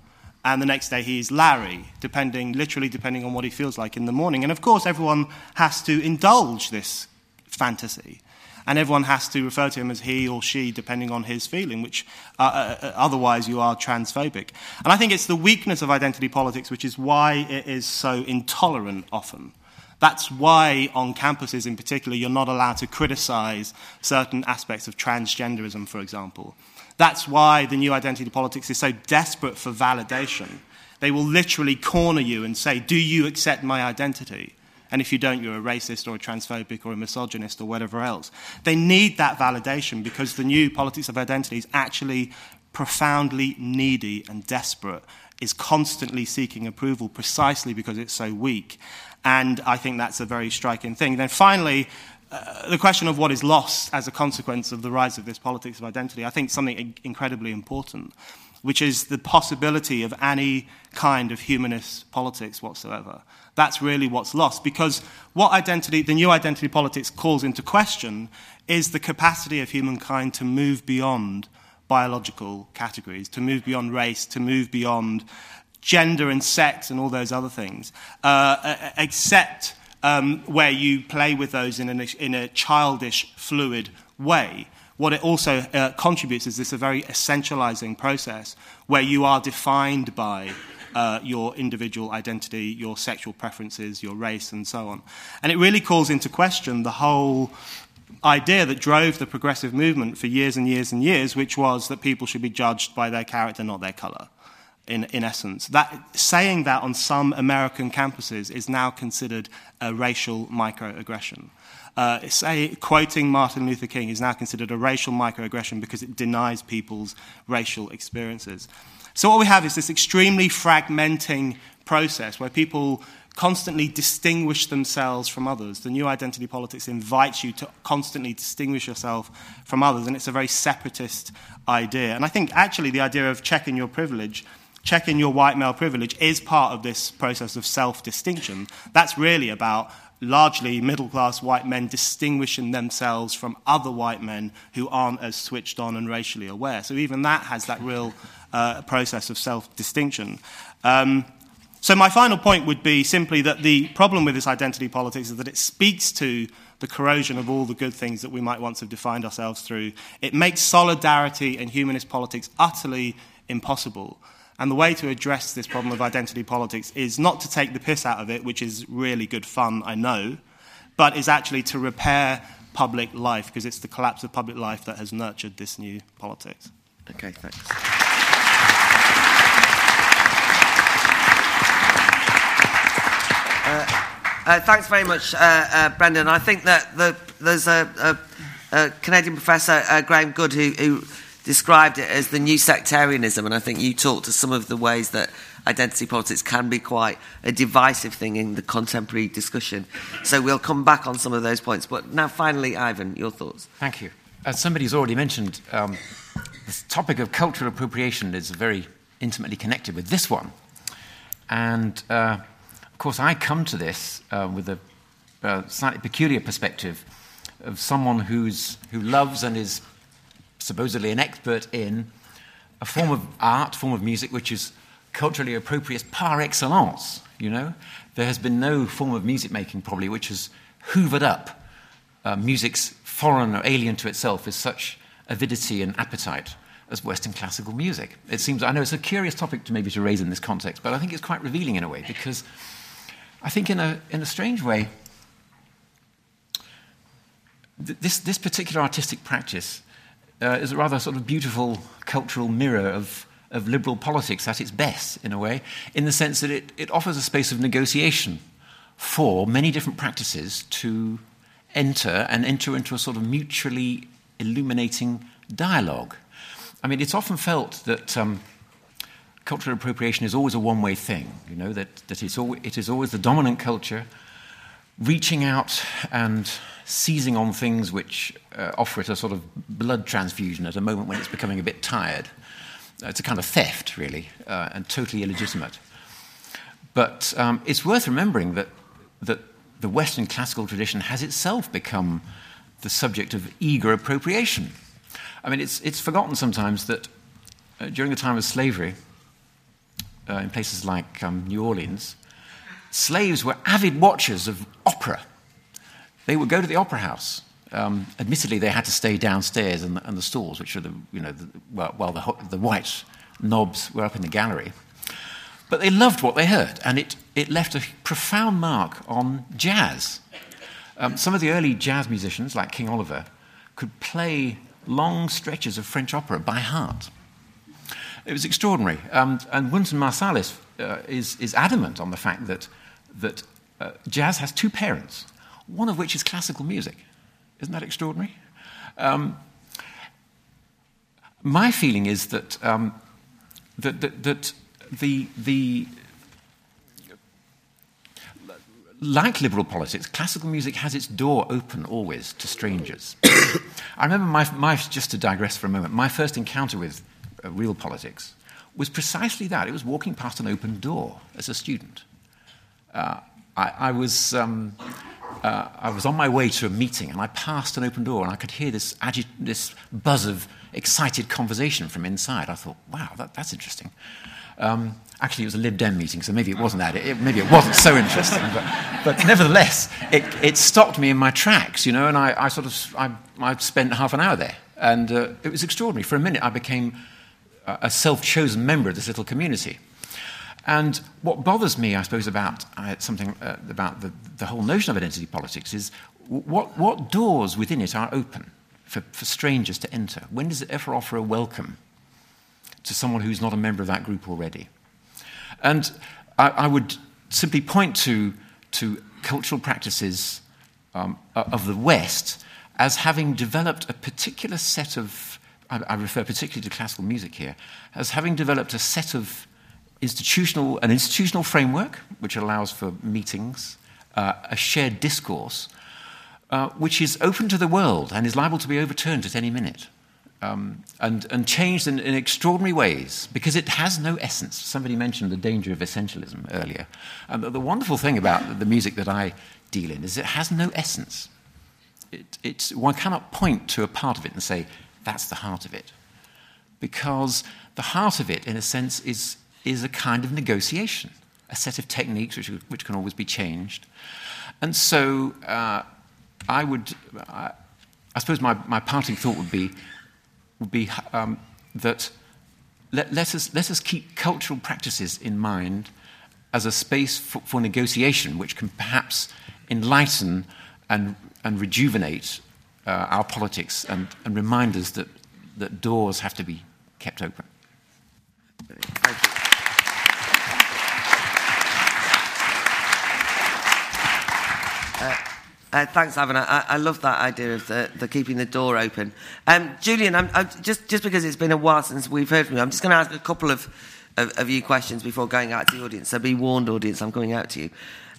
and the next day he is Larry, depending, literally depending on what he feels like in the morning. And of course, everyone has to indulge this fantasy. And everyone has to refer to him as he or she, depending on his feeling, which uh, uh, uh, otherwise you are transphobic. And I think it's the weakness of identity politics, which is why it is so intolerant often. That's why, on campuses in particular, you're not allowed to criticize certain aspects of transgenderism, for example. That's why the new identity politics is so desperate for validation. They will literally corner you and say, Do you accept my identity? And if you don't, you're a racist or a transphobic or a misogynist or whatever else. They need that validation because the new politics of identity is actually profoundly needy and desperate, is constantly seeking approval precisely because it's so weak. And I think that's a very striking thing. Then finally, uh, the question of what is lost as a consequence of the rise of this politics of identity, I think something incredibly important, which is the possibility of any kind of humanist politics whatsoever. That's really what's lost because what identity, the new identity politics calls into question is the capacity of humankind to move beyond biological categories, to move beyond race, to move beyond gender and sex and all those other things, uh, except um, where you play with those in, an, in a childish, fluid way. What it also uh, contributes is this a very essentializing process where you are defined by uh, your individual identity, your sexual preferences, your race, and so on. And it really calls into question the whole idea that drove the progressive movement for years and years and years, which was that people should be judged by their character, not their color in, in essence. That, saying that on some American campuses is now considered a racial microaggression. Uh, say, quoting Martin Luther King is now considered a racial microaggression because it denies people's racial experiences. So, what we have is this extremely fragmenting process where people constantly distinguish themselves from others. The new identity politics invites you to constantly distinguish yourself from others, and it's a very separatist idea. And I think actually the idea of checking your privilege checking your white male privilege is part of this process of self distinction. That's really about largely middle class white men distinguishing themselves from other white men who aren't as switched on and racially aware. So even that has that real uh, process of self distinction. Um, so my final point would be simply that the problem with this identity politics is that it speaks to the corrosion of all the good things that we might once have defined ourselves through. It makes solidarity and humanist politics utterly impossible. And the way to address this problem of identity politics is not to take the piss out of it, which is really good fun, I know, but is actually to repair public life, because it's the collapse of public life that has nurtured this new politics. Okay, thanks. Uh, uh, thanks very much, uh, uh Brendan. I think that the, there's a, a, a Canadian professor, uh, Graham Good, who, who described it as the new sectarianism, and I think you talked to some of the ways that identity politics can be quite a divisive thing in the contemporary discussion. So we'll come back on some of those points. But now, finally, Ivan, your thoughts. Thank you. As somebody's already mentioned, um, this topic of cultural appropriation is very intimately connected with this one. And uh, of course, I come to this uh, with a uh, slightly peculiar perspective of someone who's, who loves and is supposedly an expert in a form of art, form of music, which is culturally appropriate par excellence. You know, there has been no form of music making probably which has hoovered up uh, music's foreign or alien to itself with such avidity and appetite as Western classical music. It seems, I know it's a curious topic to maybe to raise in this context, but I think it's quite revealing in a way because I think in a, in a strange way, th- this, this particular artistic practice uh, is a rather sort of beautiful cultural mirror of, of liberal politics at its best, in a way, in the sense that it, it offers a space of negotiation for many different practices to enter and enter into a sort of mutually illuminating dialogue. I mean, it's often felt that um, cultural appropriation is always a one way thing, you know, that, that it's al- it is always the dominant culture reaching out and seizing on things which uh, offer it a sort of blood transfusion at a moment when it's becoming a bit tired. Uh, it's a kind of theft, really, uh, and totally illegitimate. But um, it's worth remembering that, that the Western classical tradition has itself become the subject of eager appropriation. I mean, it's, it's forgotten sometimes that uh, during the time of slavery, uh, in places like um, New Orleans, slaves were avid watchers of opera. They would go to the opera house. Um, admittedly, they had to stay downstairs in the, stalls, which are the, you know, the, well, while the, the white nobs were up in the gallery. But they loved what they heard, and it, it left a profound mark on jazz. Um, some of the early jazz musicians, like King Oliver, could play long stretches of French opera by heart. It was extraordinary. Um, and Wynton Marsalis uh, is, is adamant on the fact that, that uh, jazz has two parents, one of which is classical music. Isn't that extraordinary? Um, my feeling is that, um, that, that, that the, the like liberal politics, classical music has its door open always to strangers. I remember my, my, just to digress for a moment, my first encounter with uh, real politics was precisely that. It was walking past an open door as a student. Uh, I, I, was, um, uh, I was on my way to a meeting and I passed an open door and I could hear this, agi- this buzz of excited conversation from inside. I thought, wow, that, that's interesting. Um, actually, it was a Lib Dem meeting, so maybe it wasn't that. It, maybe it wasn't so interesting. But, but nevertheless, it, it, stopped me in my tracks, you know, and I, I sort of I, I, spent half an hour there. And uh, it was extraordinary. For a minute, I became a self chosen member of this little community. And what bothers me, I suppose, about uh, something uh, about the, the, whole notion of identity politics is what, what doors within it are open for, for strangers to enter? When does it ever offer a welcome to someone who's not a member of that group already? And I, I would simply point to, to cultural practices um, of the West as having developed a particular set of I, I refer particularly to classical music here, as having developed a set of institutional, an institutional framework which allows for meetings, uh, a shared discourse, uh, which is open to the world and is liable to be overturned at any minute. Um, and, and, changed in, in, extraordinary ways because it has no essence. Somebody mentioned the danger of essentialism earlier. Um, the wonderful thing about the music that I deal in is it has no essence. It, it's, one cannot point to a part of it and say, that's the heart of it. Because the heart of it, in a sense, is, is a kind of negotiation, a set of techniques which, which can always be changed. And so uh, I would, uh, I suppose my, my parting thought would be, would be um, that let, let, us, let us keep cultural practices in mind as a space for, for negotiation which can perhaps enlighten and, and rejuvenate uh, our politics and, and remind us that, that doors have to be kept open. Thank you. Uh, uh, thanks, Ivan. I, I, love that idea of the, the keeping the door open. Um, Julian, I'm, I'm just, just because it's been a while since we've heard from you, I'm just going to ask a couple of, of, of, you questions before going out to the audience. So be warned, audience, I'm coming out to you.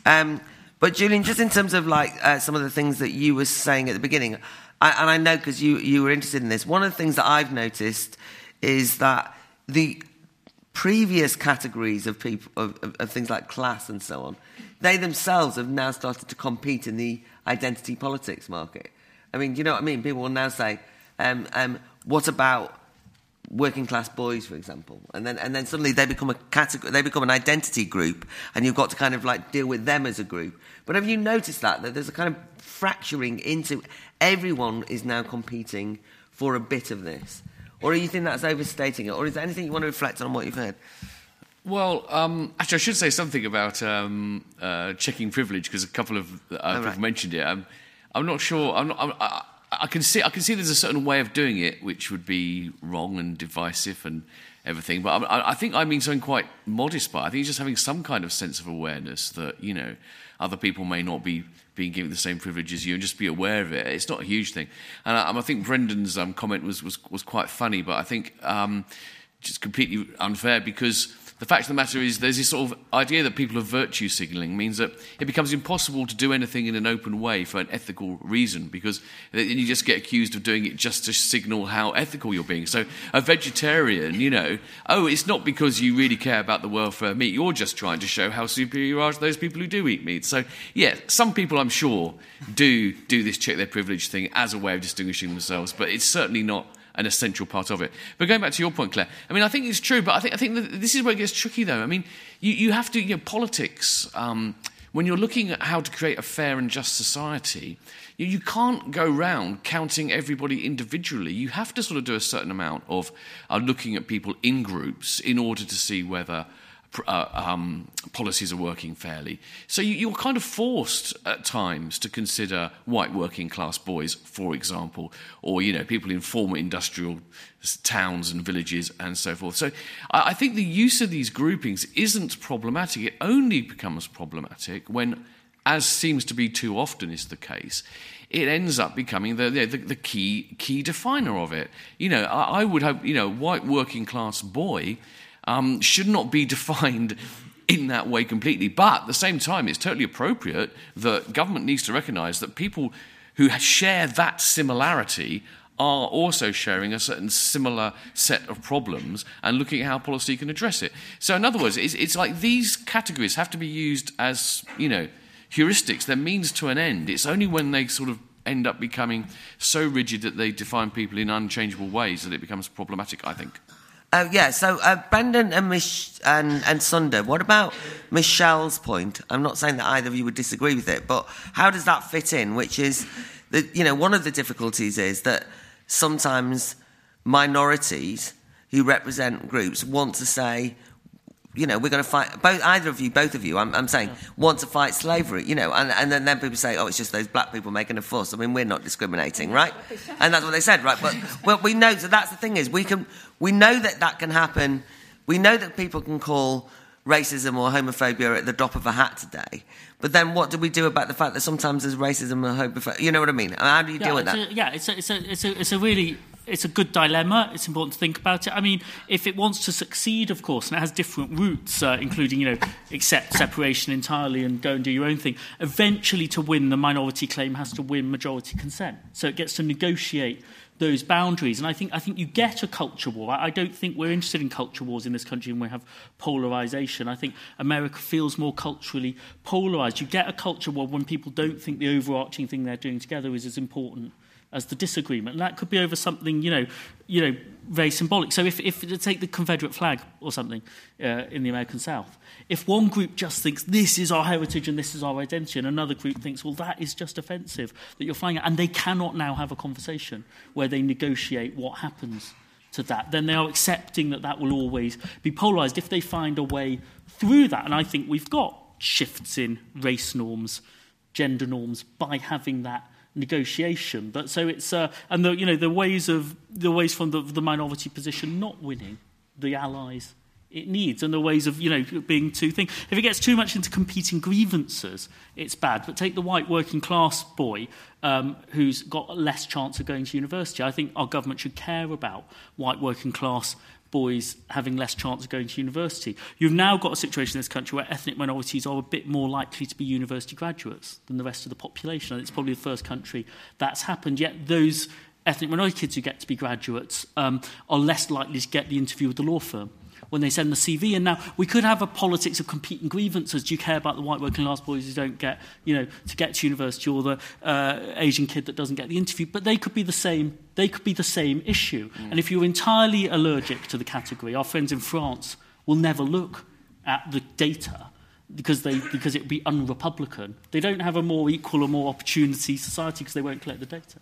Um, but Julian, just in terms of like uh, some of the things that you were saying at the beginning, I, and I know because you you were interested in this. One of the things that I've noticed is that the previous categories of people of, of, of things like class and so on, they themselves have now started to compete in the identity politics market. I mean, you know what I mean? People will now say, um, um, "What about?" working class boys, for example, and then and then suddenly they become a category, they become an identity group, and you've got to kind of like deal with them as a group. But have you noticed that that there's a kind of fracturing into everyone is now competing for a bit of this, or do you think that's overstating it, or is there anything you want to reflect on what you've heard? Well, um, actually, I should say something about um, uh, checking privilege because a couple of uh, oh, people right. mentioned it. I'm, I'm not sure. I'm not, I'm, I, I can see I can see there's a certain way of doing it which would be wrong and divisive and everything. But I, I think I mean something quite modest. But I think it's just having some kind of sense of awareness that you know other people may not be being given the same privilege as you, and just be aware of it. It's not a huge thing. And I, I think Brendan's um, comment was, was was quite funny, but I think um, just completely unfair because the fact of the matter is, there's this sort of idea that people are virtue signalling means that it becomes impossible to do anything in an open way for an ethical reason because then you just get accused of doing it just to signal how ethical you're being. So, a vegetarian, you know, oh, it's not because you really care about the welfare of meat, you're just trying to show how superior you are to those people who do eat meat. So, yeah, some people, I'm sure, do do this check their privilege thing as a way of distinguishing themselves, but it's certainly not an essential part of it. But going back to your point, Claire, I mean, I think it's true, but I think, I think this is where it gets tricky, though. I mean, you, you have to, you know, politics, um, when you're looking at how to create a fair and just society, you, you, can't go round counting everybody individually. You have to sort of do a certain amount of uh, looking at people in groups in order to see whether uh, um, policies are working fairly. So you, are kind of forced at times to consider white working class boys, for example, or you know people in former industrial towns and villages and so forth. So I, I think the use of these groupings isn't problematic. It only becomes problematic when, as seems to be too often is the case, it ends up becoming the, the, the, key key definer of it. You know, I, I would have, you know, white working class boy um, should not be defined in that way completely. But at the same time, it's totally appropriate that government needs to recognize that people who share that similarity are also sharing a certain similar set of problems and looking at how policy can address it. So, in other words, it's, it's like these categories have to be used as, you know, heuristics, they're means to an end. It's only when they sort of end up becoming so rigid that they define people in unchangeable ways that it becomes problematic, I think. Uh, yeah, so uh, Brendan and, Mich- and, and Sunder, what about Michele's point? I'm not saying that either of you would disagree with it, but how does that fit in? Which is, that, you know, one of the difficulties is that sometimes minorities who represent groups want to say, you know, we're going to fight, both, either of you, both of you, I'm, I'm saying, yeah. want to fight slavery, you know, and, and then, then people say, oh, it's just those black people making a fuss. I mean, we're not discriminating, right? And that's what they said, right? But well, we know, so that's the thing is, we, can, we know that that can happen. We know that people can call racism or homophobia at the drop of a hat today. But then what do we do about the fact that sometimes there's racism and homophobia? You know what I mean? How do you yeah, deal with that? A, yeah, it's a, it's, a, it's, a, it's a really it's a good dilemma. It's important to think about it. I mean, if it wants to succeed, of course, and it has different routes, uh, including, you know, accept separation entirely and go and do your own thing, eventually to win, the minority claim has to win majority consent. So it gets to negotiate those boundaries. And I think, I think you get a culture war. I, I don't think we're interested in culture wars in this country and we have polarization. I think America feels more culturally polarized. You get a culture war when people don't think the overarching thing they're doing together is as important as the disagreement. And that could be over something, you know, you know, very symbolic. So if, if take the Confederate flag or something uh, in the American South, if one group just thinks this is our heritage and this is our identity, and another group thinks, well, that is just offensive that you're flying, and they cannot now have a conversation where they negotiate what happens to that, then they are accepting that that will always be polarized. If they find a way through that, and I think we've got shifts in race norms, gender norms by having that negotiation. But so it's uh, and the you know the ways of the ways from the, the minority position not winning the allies it needs and the ways of you know being two things. If it gets too much into competing grievances, it's bad. But take the white working class boy um, who's got less chance of going to university. I think our government should care about white working class boys having less chance of going to university. You've now got a situation in this country where ethnic minorities are a bit more likely to be university graduates than the rest of the population. And it's probably the first country that's happened. Yet those ethnic minority kids who get to be graduates um, are less likely to get the interview with the law firm when they send the CV. And now we could have a politics of competing grievances. Do you care about the white working class boys who don't get, you know, to get to university or the uh, Asian kid that doesn't get the interview? But they could be the same. They could be the same issue. Mm. And if you're entirely allergic to the category, our friends in France will never look at the data because they because it would be unrepublican. They don't have a more equal or more opportunity society because they won't collect the data.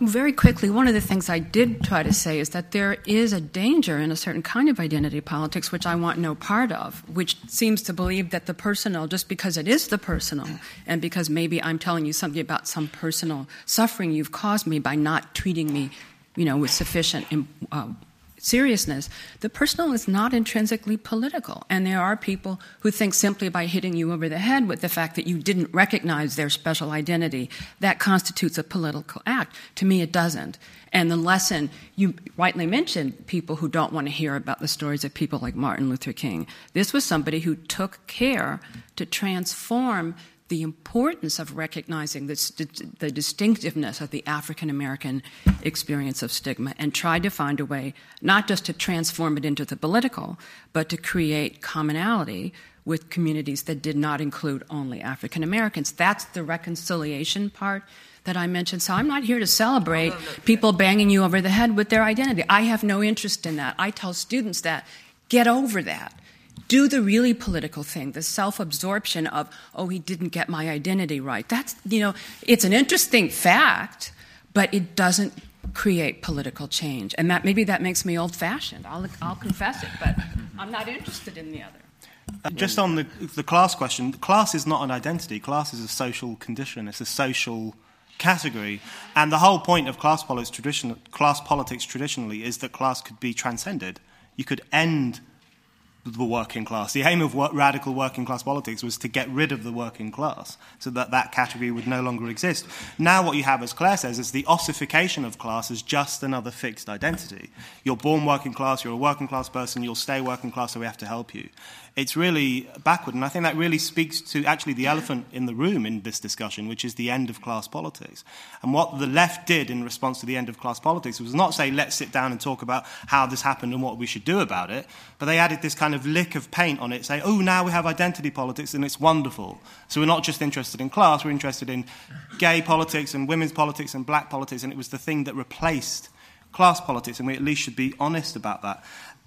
Very quickly, one of the things I did try to say is that there is a danger in a certain kind of identity politics, which I want no part of, which seems to believe that the personal, just because it is the personal, and because maybe I'm telling you something about some personal suffering you've caused me by not treating me, you know, with sufficient. Uh, seriousness, the personal is not intrinsically political. And there are people who think simply by hitting you over the head with the fact that you didn't recognize their special identity, that constitutes a political act. To me, it doesn't. And the lesson, you rightly mentioned people who don't want to hear about the stories of people like Martin Luther King. This was somebody who took care to transform the importance of recognizing the, the distinctiveness of the African American experience of stigma and tried to find a way not just to transform it into the political, but to create commonality with communities that did not include only African Americans. That's the reconciliation part that I mentioned. So I'm not here to celebrate people banging you over the head with their identity. I have no interest in that. I tell students that get over that do the really political thing, the self absorption of, oh, he didn't get my identity right. That's, you know, it's an interesting fact, but it doesn't create political change. And that maybe that makes me old fashioned. I'll, I'll confess it, but I'm not interested in the other. Uh, just on the, the class question, class is not an identity. Class is a social condition. It's a social category. And the whole point of class politics, tradition, class politics traditionally is that class could be transcended. You could end the working class. The aim of radical working class politics was to get rid of the working class so that that category would no longer exist. Now, what you have, as Claire says, is the ossification of class as just another fixed identity. You're born working class, you're a working class person, you'll stay working class, so we have to help you it's really backward. And I think that really speaks to actually the elephant in the room in this discussion, which is the end of class politics. And what the left did in response to the end of class politics was not say, let's sit down and talk about how this happened and what we should do about it, but they added this kind of lick of paint on it, say, oh, now we have identity politics and it's wonderful. So we're not just interested in class, we're interested in gay politics and women's politics and black politics, and it was the thing that replaced class politics, and we at least should be honest about that.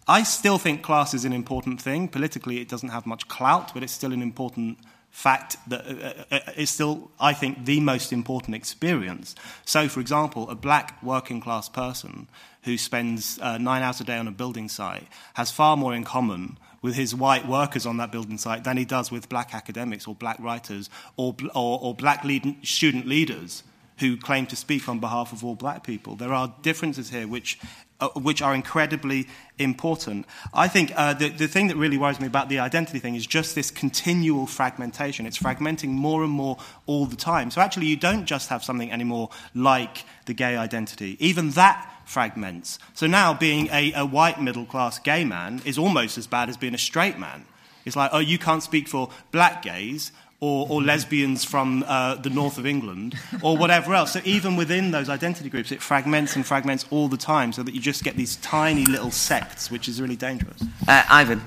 I still think class is an important thing. Politically, it doesn't have much clout, but it's still an important fact that uh, uh, uh, it's still, I think, the most important experience. So, for example, a black working class person who spends uh, nine hours a day on a building site has far more in common with his white workers on that building site than he does with black academics or black writers or, or, or black lead, student leaders who claim to speak on behalf of all black people. There are differences here which uh, which are incredibly important. I think uh, the, the thing that really worries me about the identity thing is just this continual fragmentation. It's fragmenting more and more all the time. So actually, you don't just have something anymore like the gay identity. Even that fragments. So now being a, a white middle class gay man is almost as bad as being a straight man. It's like, oh, you can't speak for black gays, or, or lesbians from uh, the north of England, or whatever else. So even within those identity groups, it fragments and fragments all the time, so that you just get these tiny little sects, which is really dangerous. Uh, Ivan.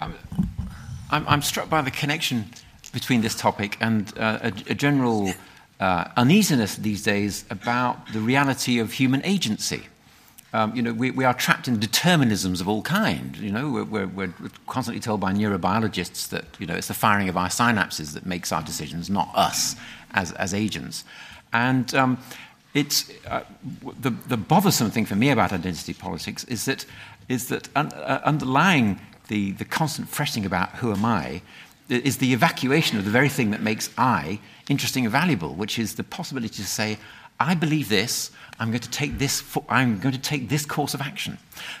I'm, I'm, struck by the connection between this topic and uh, a, a, general uh, uneasiness these days about the reality of human agency. Um, you know, we, we, are trapped in determinisms of all kind. You know, we're, we're, we're, constantly told by neurobiologists that you know it's the firing of our synapses that makes our decisions, not us as, as agents. And um, it's uh, the, the bothersome thing for me about identity politics is that is that un, uh, underlying the, the constant fretting about who am I is the evacuation of the very thing that makes I interesting and valuable, which is the possibility to say, I believe this. I'm going to take this. I'm going to take this course of action,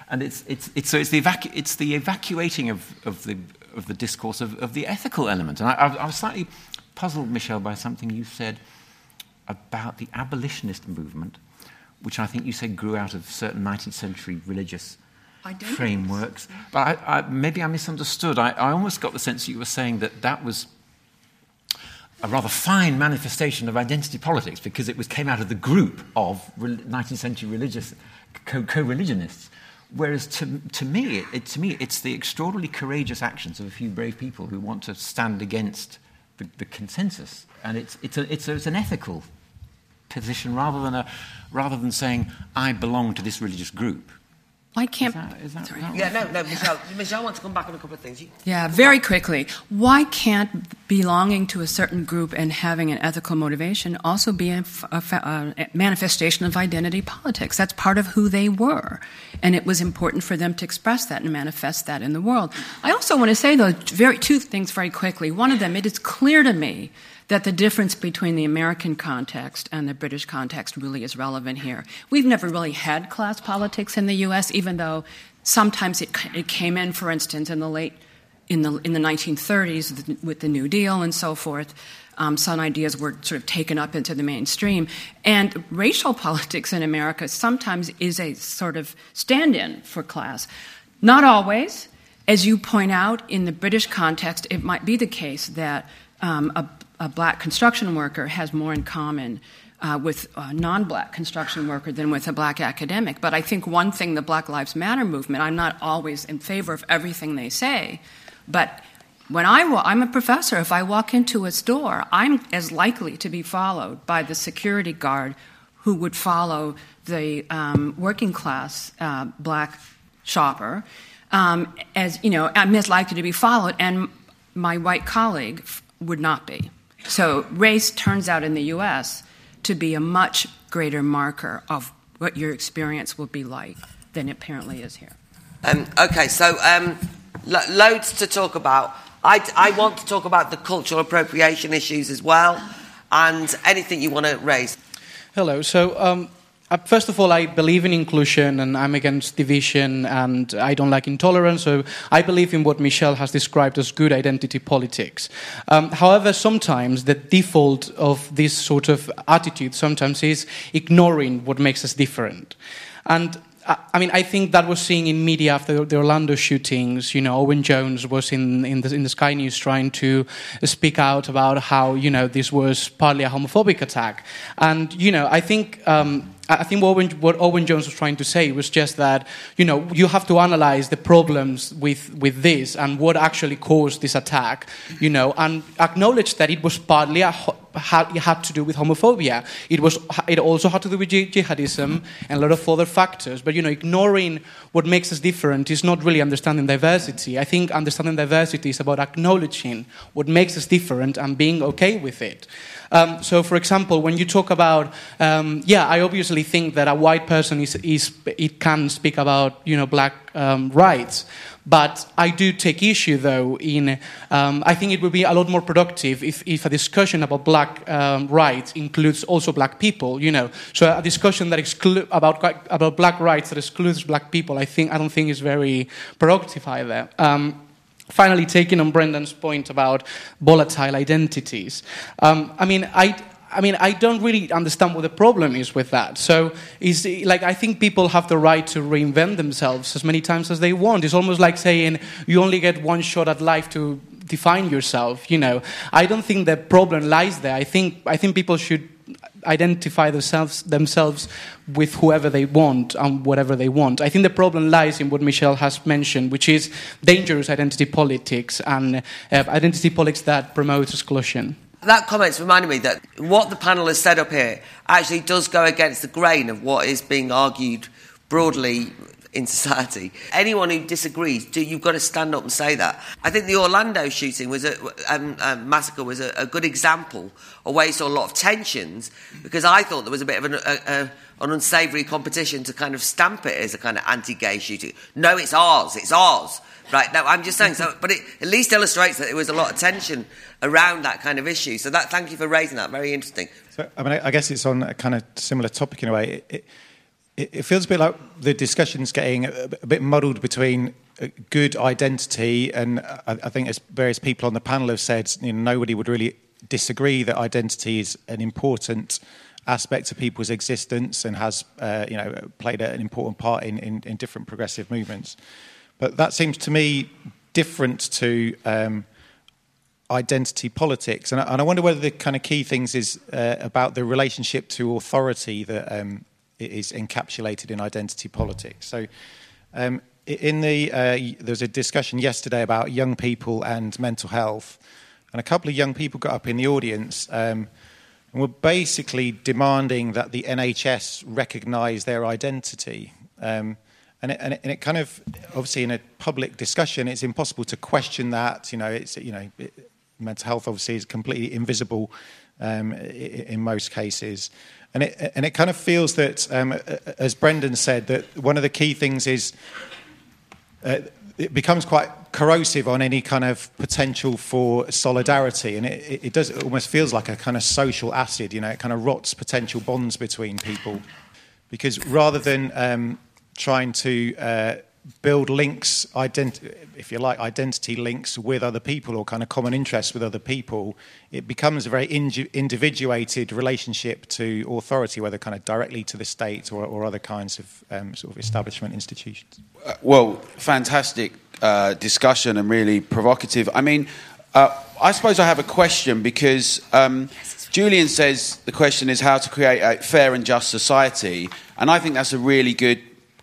and it's it's, it's so it's the evacu- it's the evacuating of, of the of the discourse of, of the ethical element. And I, I, was slightly puzzled, Michele, by something you said about the abolitionist movement, which I think you said grew out of certain 19th century religious frameworks. But I, I, maybe I misunderstood. I, I almost got the sense that you were saying that that was a rather fine manifestation of identity politics because it was, came out of the group of 19th century religious co-religionists. Whereas to, to, me, it, to me, it's the extraordinarily courageous actions of a few brave people who want to stand against the, the consensus. And it's, it's, a, it's, a, it's an ethical position rather than, a, rather than saying, I belong to this religious group. Why can't? Is that, is that yeah, no, no, Michele. Michele wants to come back on a couple of things. Yeah, very quickly. Why can't belonging to a certain group and having an ethical motivation also be a, a, a, manifestation of identity politics. That's part of who they were. And it was important for them to express that and manifest that in the world. I also want to say, though, very, two things very quickly. One of them, it is clear to me that the difference between the American context and the British context really is relevant here. We've never really had class politics in the US, even though sometimes it, it came in, for instance, in the late in the, in the 1930s with the New Deal and so forth. Um, some ideas were sort of taken up into the mainstream. And racial politics in America sometimes is a sort of stand in for class. Not always. As you point out, in the British context, it might be the case that um, a, a, black construction worker has more in common uh, with a non black construction worker than with a black academic. But I think one thing the Black Lives Matter movement, I'm not always in favor of everything they say, but when I wa- I'm a professor, if I walk into a store, I'm as likely to be followed by the security guard who would follow the um, working class uh, black shopper. Um, as you know, I'm as likely to be followed, and my white colleague would not be. So race turns out in the U.S. to be a much greater marker of what your experience will be like than it apparently is here. Um, okay, so um, Lo- loads to talk about. I, I want to talk about the cultural appropriation issues as well, and anything you want to raise. Hello. So. Um, first of all, I believe in inclusion and I'm against division and I don't like intolerance. So I believe in what Michele has described as good identity politics. Um, however, sometimes the default of this sort of attitude sometimes is ignoring what makes us different. And I mean, I think that was seen in media after the Orlando shootings. You know, Owen Jones was in in the, in the Sky News trying to speak out about how you know this was partly a homophobic attack, and you know, I think. Um, I think what Owen, what Owen, Jones was trying to say was just that you know you have to analyze the problems with with this and what actually caused this attack, you know, and acknowledge that it was partly a had, had to do with homophobia. It was it also had to do with jihadism and a lot of other factors. But you know, ignoring what makes us different is not really understanding diversity. I think understanding diversity is about acknowledging what makes us different and being okay with it. Um, so, for example, when you talk about, um, yeah, I obviously think that a white person is, is it can speak about you know black um, rights. But I do take issue, though, in um, I think it would be a lot more productive if, if a discussion about black um, rights includes also black people. You know, so a discussion that exclude about about black rights that excludes black people, I think I don't think is very productive either. Um, finally, taking on Brendan's point about volatile identities, um, I mean, I I mean, I don't really understand what the problem is with that. So, is like I think people have the right to reinvent themselves as many times as they want. It's almost like saying you only get one shot at life to define yourself. You know, I don't think the problem lies there. I think I think people should identify themselves themselves with whoever they want and whatever they want. I think the problem lies in what Michele has mentioned, which is dangerous identity politics and uh, identity politics that promotes exclusion that comment's reminded me that what the panel has said up here actually does go against the grain of what is being argued broadly in society. Anyone who disagrees, do, you've got to stand up and say that. I think the Orlando shooting was a um, um, massacre was a, a, good example of where you saw a lot of tensions because I thought there was a bit of an, a, a, an unsavoury competition to kind of stamp it as a kind of anti-gay shooting. No, it's ours. It's ours. Right. No, I'm just saying. So, but it at least illustrates that there was a lot of tension around that kind of issue. So that, thank you for raising that. Very interesting. So, I mean, I guess it's on a kind of similar topic in a way. It, it, it feels a bit like the discussion's getting a, a bit muddled between good identity, and I, I, think as various people on the panel have said, you know, nobody would really disagree that identity is an important aspect of people's existence and has, uh, you know, played an important part in, in, in, different progressive movements. But that seems to me different to um, identity politics. And I, and I, wonder whether the kind of key things is uh, about the relationship to authority that um, is encapsulated in identity politics. So, um, in the uh, there was a discussion yesterday about young people and mental health, and a couple of young people got up in the audience. Um, and were basically demanding that the NHS recognise their identity. Um, and it, and, it, and it, kind of, obviously, in a public discussion, it's impossible to question that. You know, it's you know, it, mental health obviously is completely invisible um, in most cases. And it, and it kind of feels that, um, as Brendan said, that one of the key things is uh, it becomes quite corrosive on any kind of potential for solidarity. And it, it, does, it almost feels like a kind of social acid, you know, it kind of rots potential bonds between people. Because rather than um, trying to uh, build links, if you like, identity links with other people or kind of common interests with other people, it becomes a very individuated relationship to authority, whether kind of directly to the state or, or other kinds of um, sort of establishment institutions. Uh, well, fantastic uh, discussion and really provocative. I mean, uh, I suppose I have a question because um, Julian says the question is how to create a fair and just society, and I think that's a really good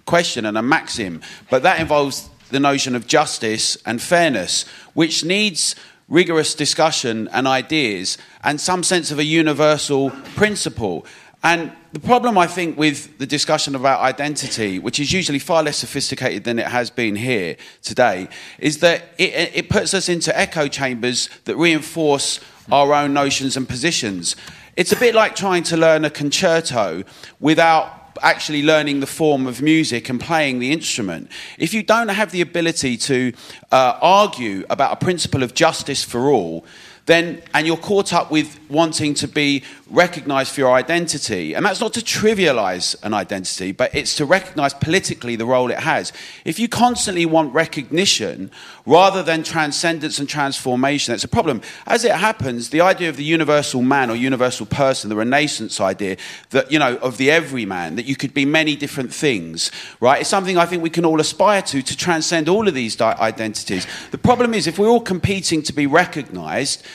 question and a maxim, but that involves the notion of justice and fairness, which needs rigorous discussion and ideas and some sense of a universal principle. And the problem, I think, with the discussion about identity, which is usually far less sophisticated than it has been here today, is that it, it puts us into echo chambers that reinforce our own notions and positions. It's a bit like trying to learn a concerto without actually learning the form of music and playing the instrument, if you don't have the ability to uh, argue about a principle of justice for all, then and you're caught up with wanting to be recognized for your identity. And that's not to trivialize an identity but it's to recognize politically the role it has. If you constantly want recognition rather than transcendence and transformation it's a problem. As it happens the idea of the universal man or universal person the renaissance idea that you know of the everyman that you could be many different things right it's something i think we can all aspire to to transcend all of these identities. The problem is if we're all competing to be recognized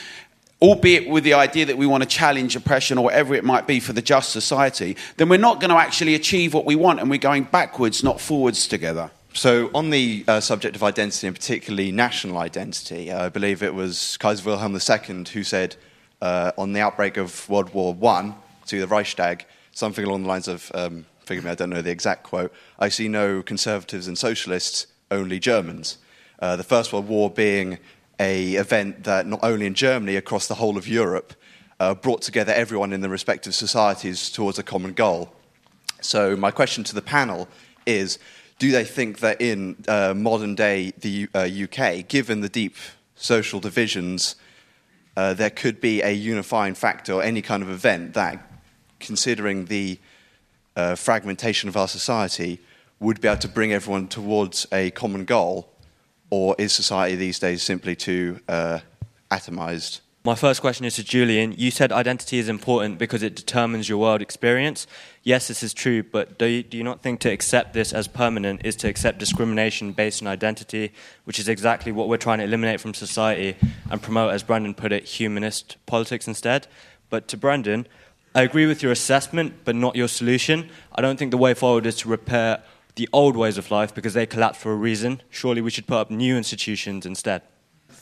albeit with the idea that we want to challenge oppression or whatever it might be for the just society, then we're not going to actually achieve what we want and we're going backwards, not forwards together. So, on the uh, subject of identity, and particularly national identity, uh, I believe it was Kaiser Wilhelm II who said uh, on the outbreak of World War I to the Reichstag something along the lines of, um, forgive me, I don't know the exact quote, I see no conservatives and socialists, only Germans. Uh, the First World War being a event that not only in Germany, across the whole of Europe, uh, brought together everyone in the respective societies towards a common goal. So, my question to the panel is do they think that in uh, modern day the uh, UK, given the deep social divisions, uh, there could be a unifying factor or any kind of event that, considering the uh, fragmentation of our society, would be able to bring everyone towards a common goal or is society these days simply too uh, atomized? My first question is to Julian. You said identity is important because it determines your world experience. Yes, this is true, but do you, do you not think to accept this as permanent is to accept discrimination based on identity, which is exactly what we're trying to eliminate from society and promote, as Brendan put it, humanist politics instead? But to Brendan, I agree with your assessment, but not your solution. I don't think the way forward is to repair the old ways of life because they collapsed for a reason. Surely we should put up new institutions instead.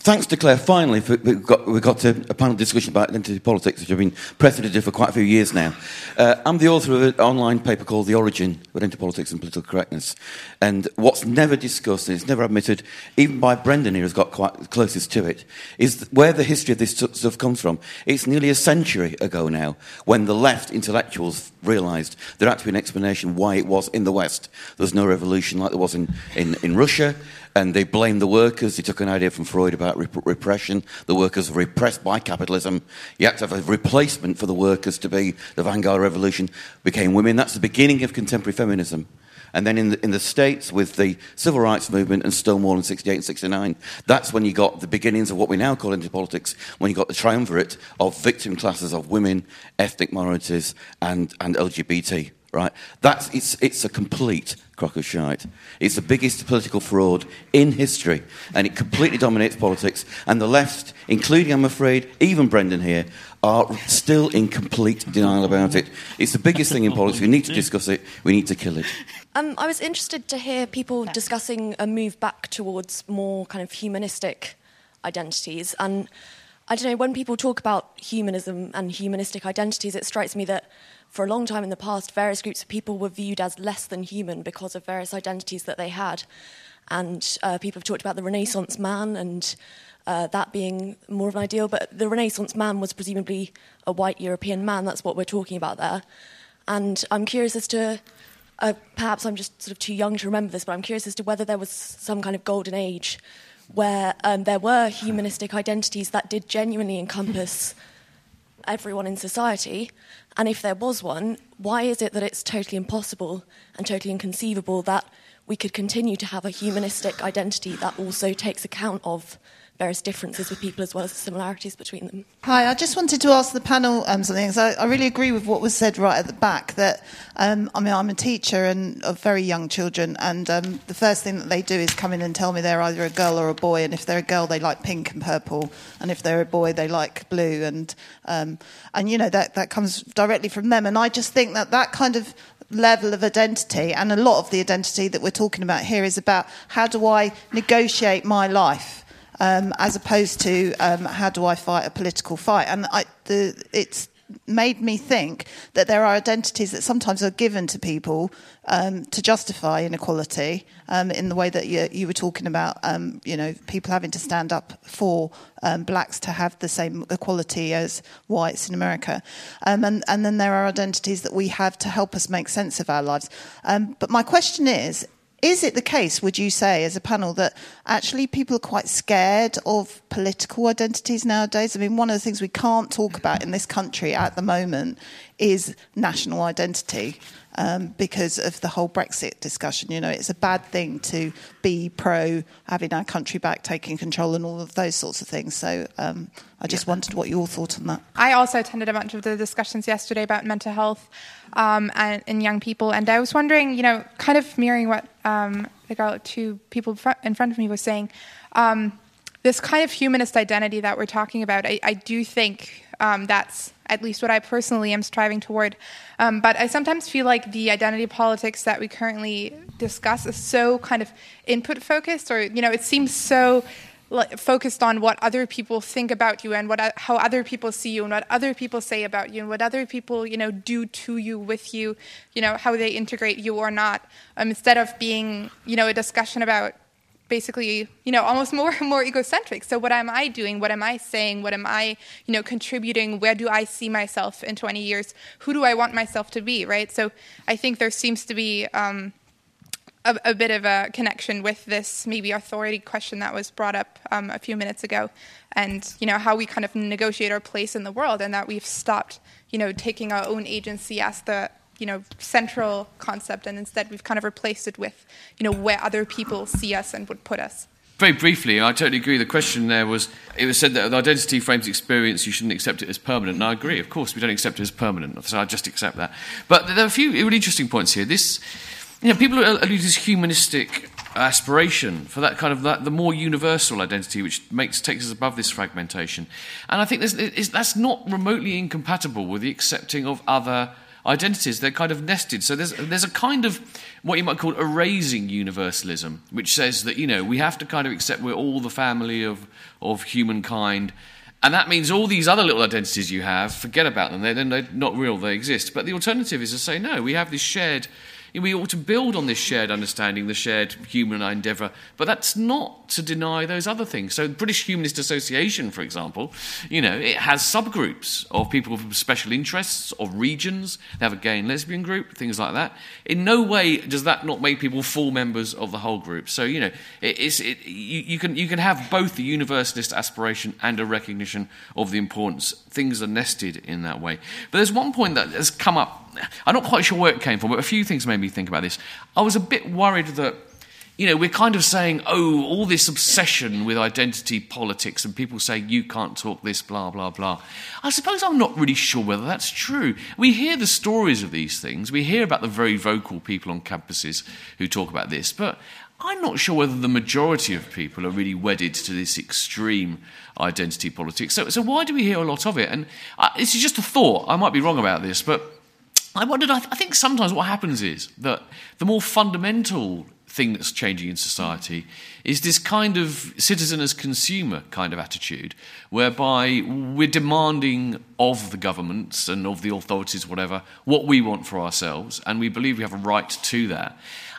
Thanks to Claire, finally, for, we, got, we got to a panel discussion about identity politics, which I've been pressing to do for quite a few years now. Uh, I'm the author of an online paper called The Origin of Identity Politics and Political Correctness. And what's never discussed, and it's never admitted, even by Brendan here, who's got quite closest to it, is where the history of this stuff comes from. It's nearly a century ago now when the left intellectuals realised there had to be an explanation why it was in the West. There was no revolution like there was in, in, in Russia and they blamed the workers. They took an idea from Freud about rep- repression. The workers were repressed by capitalism. You had to have a replacement for the workers to be the vanguard revolution. Became women. That's the beginning of contemporary feminism. And then in the, in the States, with the civil rights movement and Stonewall in 68 and 69, that's when you got the beginnings of what we now call into politics, when you got the triumvirate of victim classes of women, ethnic minorities, and, and LGBT right? That's, it's, it's a complete crock of shite. It's the biggest political fraud in history, and it completely dominates politics. And the left, including, I'm afraid, even Brendan here, are still in complete denial about it. It's the biggest thing in politics. We need to discuss it. We need to kill it. Um, I was interested to hear people discussing a move back towards more kind of humanistic identities. And I don't know, when people talk about humanism and humanistic identities, it strikes me that for a long time in the past, various groups of people were viewed as less than human because of various identities that they had. and uh, people have talked about the Renaissance man and uh, that being more of an ideal. But the Renaissance man was presumably a white European man. That's what we're talking about there. And I'm curious as to, uh, perhaps I'm just sort of too young to remember this, but I'm curious as to whether there was some kind of golden age where um, there were humanistic identities that did genuinely encompass everyone in society. And if there was one, why is it that it's totally impossible and totally inconceivable that we could continue to have a humanistic identity that also takes account of various differences with people as well as the similarities between them. Hi, I just wanted to ask the panel um, something. I, I, really agree with what was said right at the back. That um, I mean, I'm a teacher and of very young children, and um, the first thing that they do is come in and tell me they're either a girl or a boy. And if they're a girl, they like pink and purple, and if they're a boy, they like blue. And um, and you know that that comes directly from them. And I just think that that kind of level of identity, and a lot of the identity that we're talking about here is about how do I negotiate my life um, as opposed to um, how do I fight a political fight. And I, the, it's made me think that there are identities that sometimes are given to people um, to justify inequality um, in the way that you, you were talking about, um, you know, people having to stand up for um, blacks to have the same equality as whites in America. Um, and, and then there are identities that we have to help us make sense of our lives. Um, but my question is, is it the case, would you say, as a panel, that actually people are quite scared of political identities nowadays? I mean, one of the things we can't talk about in this country at the moment is national identity um, because of the whole Brexit discussion. You know, it's a bad thing to be pro having our country back, taking control, and all of those sorts of things. So um, I just yeah. wondered what your thought on that. I also attended a bunch of the discussions yesterday about mental health um, and in young people, and I was wondering, you know, kind of mirroring what um, the girl, two people in front of me was saying. Um, this kind of humanist identity that we're talking about, I, I do think um, that's at least what I personally am striving toward. Um, but I sometimes feel like the identity politics that we currently discuss is so kind of input focused, or you know, it seems so focused on what other people think about you and what how other people see you and what other people say about you and what other people you know do to you with you you know how they integrate you or not um, instead of being you know a discussion about basically, you know, almost more and more egocentric. So what am I doing? What am I saying? What am I, you know, contributing? Where do I see myself in 20 years? Who do I want myself to be, right? So I think there seems to be um, a, a, bit of a connection with this maybe authority question that was brought up um, a few minutes ago, and you know how we kind of negotiate our place in the world, and that we've stopped, you know, taking our own agency as the you know central concept, and instead we've kind of replaced it with you know where other people see us and would put us. Very briefly, I totally agree. The question there was it was said that the identity frames experience, you shouldn't accept it as permanent. And I agree, of course, we don't accept it as permanent, so I just accept that. But there are a few really interesting points here. This, you know, people allude to this humanistic aspiration for that kind of that, the more universal identity, which makes takes us above this fragmentation. And I think that's not remotely incompatible with the accepting of other identities. They're kind of nested. So there's, there's a kind of what you might call erasing universalism, which says that, you know, we have to kind of accept we're all the family of, of humankind. And that means all these other little identities you have, forget about them. They're, they're not real, they exist. But the alternative is to say, no, we have this shared we ought to build on this shared understanding, the shared human endeavour, but that's not to deny those other things. So, British Humanist Association, for example, you know, it has subgroups of people with special interests, of regions. They have a gay and lesbian group, things like that. In no way does that not make people full members of the whole group. So, you know, it, it, you, you, can, you can have both the universalist aspiration and a recognition of the importance. Things are nested in that way. But there's one point that has come up I'm not quite sure where it came from, but a few things made me think about this. I was a bit worried that, you know, we're kind of saying, oh, all this obsession with identity politics and people saying you can't talk this, blah, blah, blah. I suppose I'm not really sure whether that's true. We hear the stories of these things, we hear about the very vocal people on campuses who talk about this, but I'm not sure whether the majority of people are really wedded to this extreme identity politics. So, so why do we hear a lot of it? And uh, this is just a thought. I might be wrong about this, but I wondered, I, th- I think sometimes what happens is that the more fundamental thing that's changing in society is this kind of citizen as consumer kind of attitude, whereby we're demanding of the governments and of the authorities, whatever, what we want for ourselves, and we believe we have a right to that.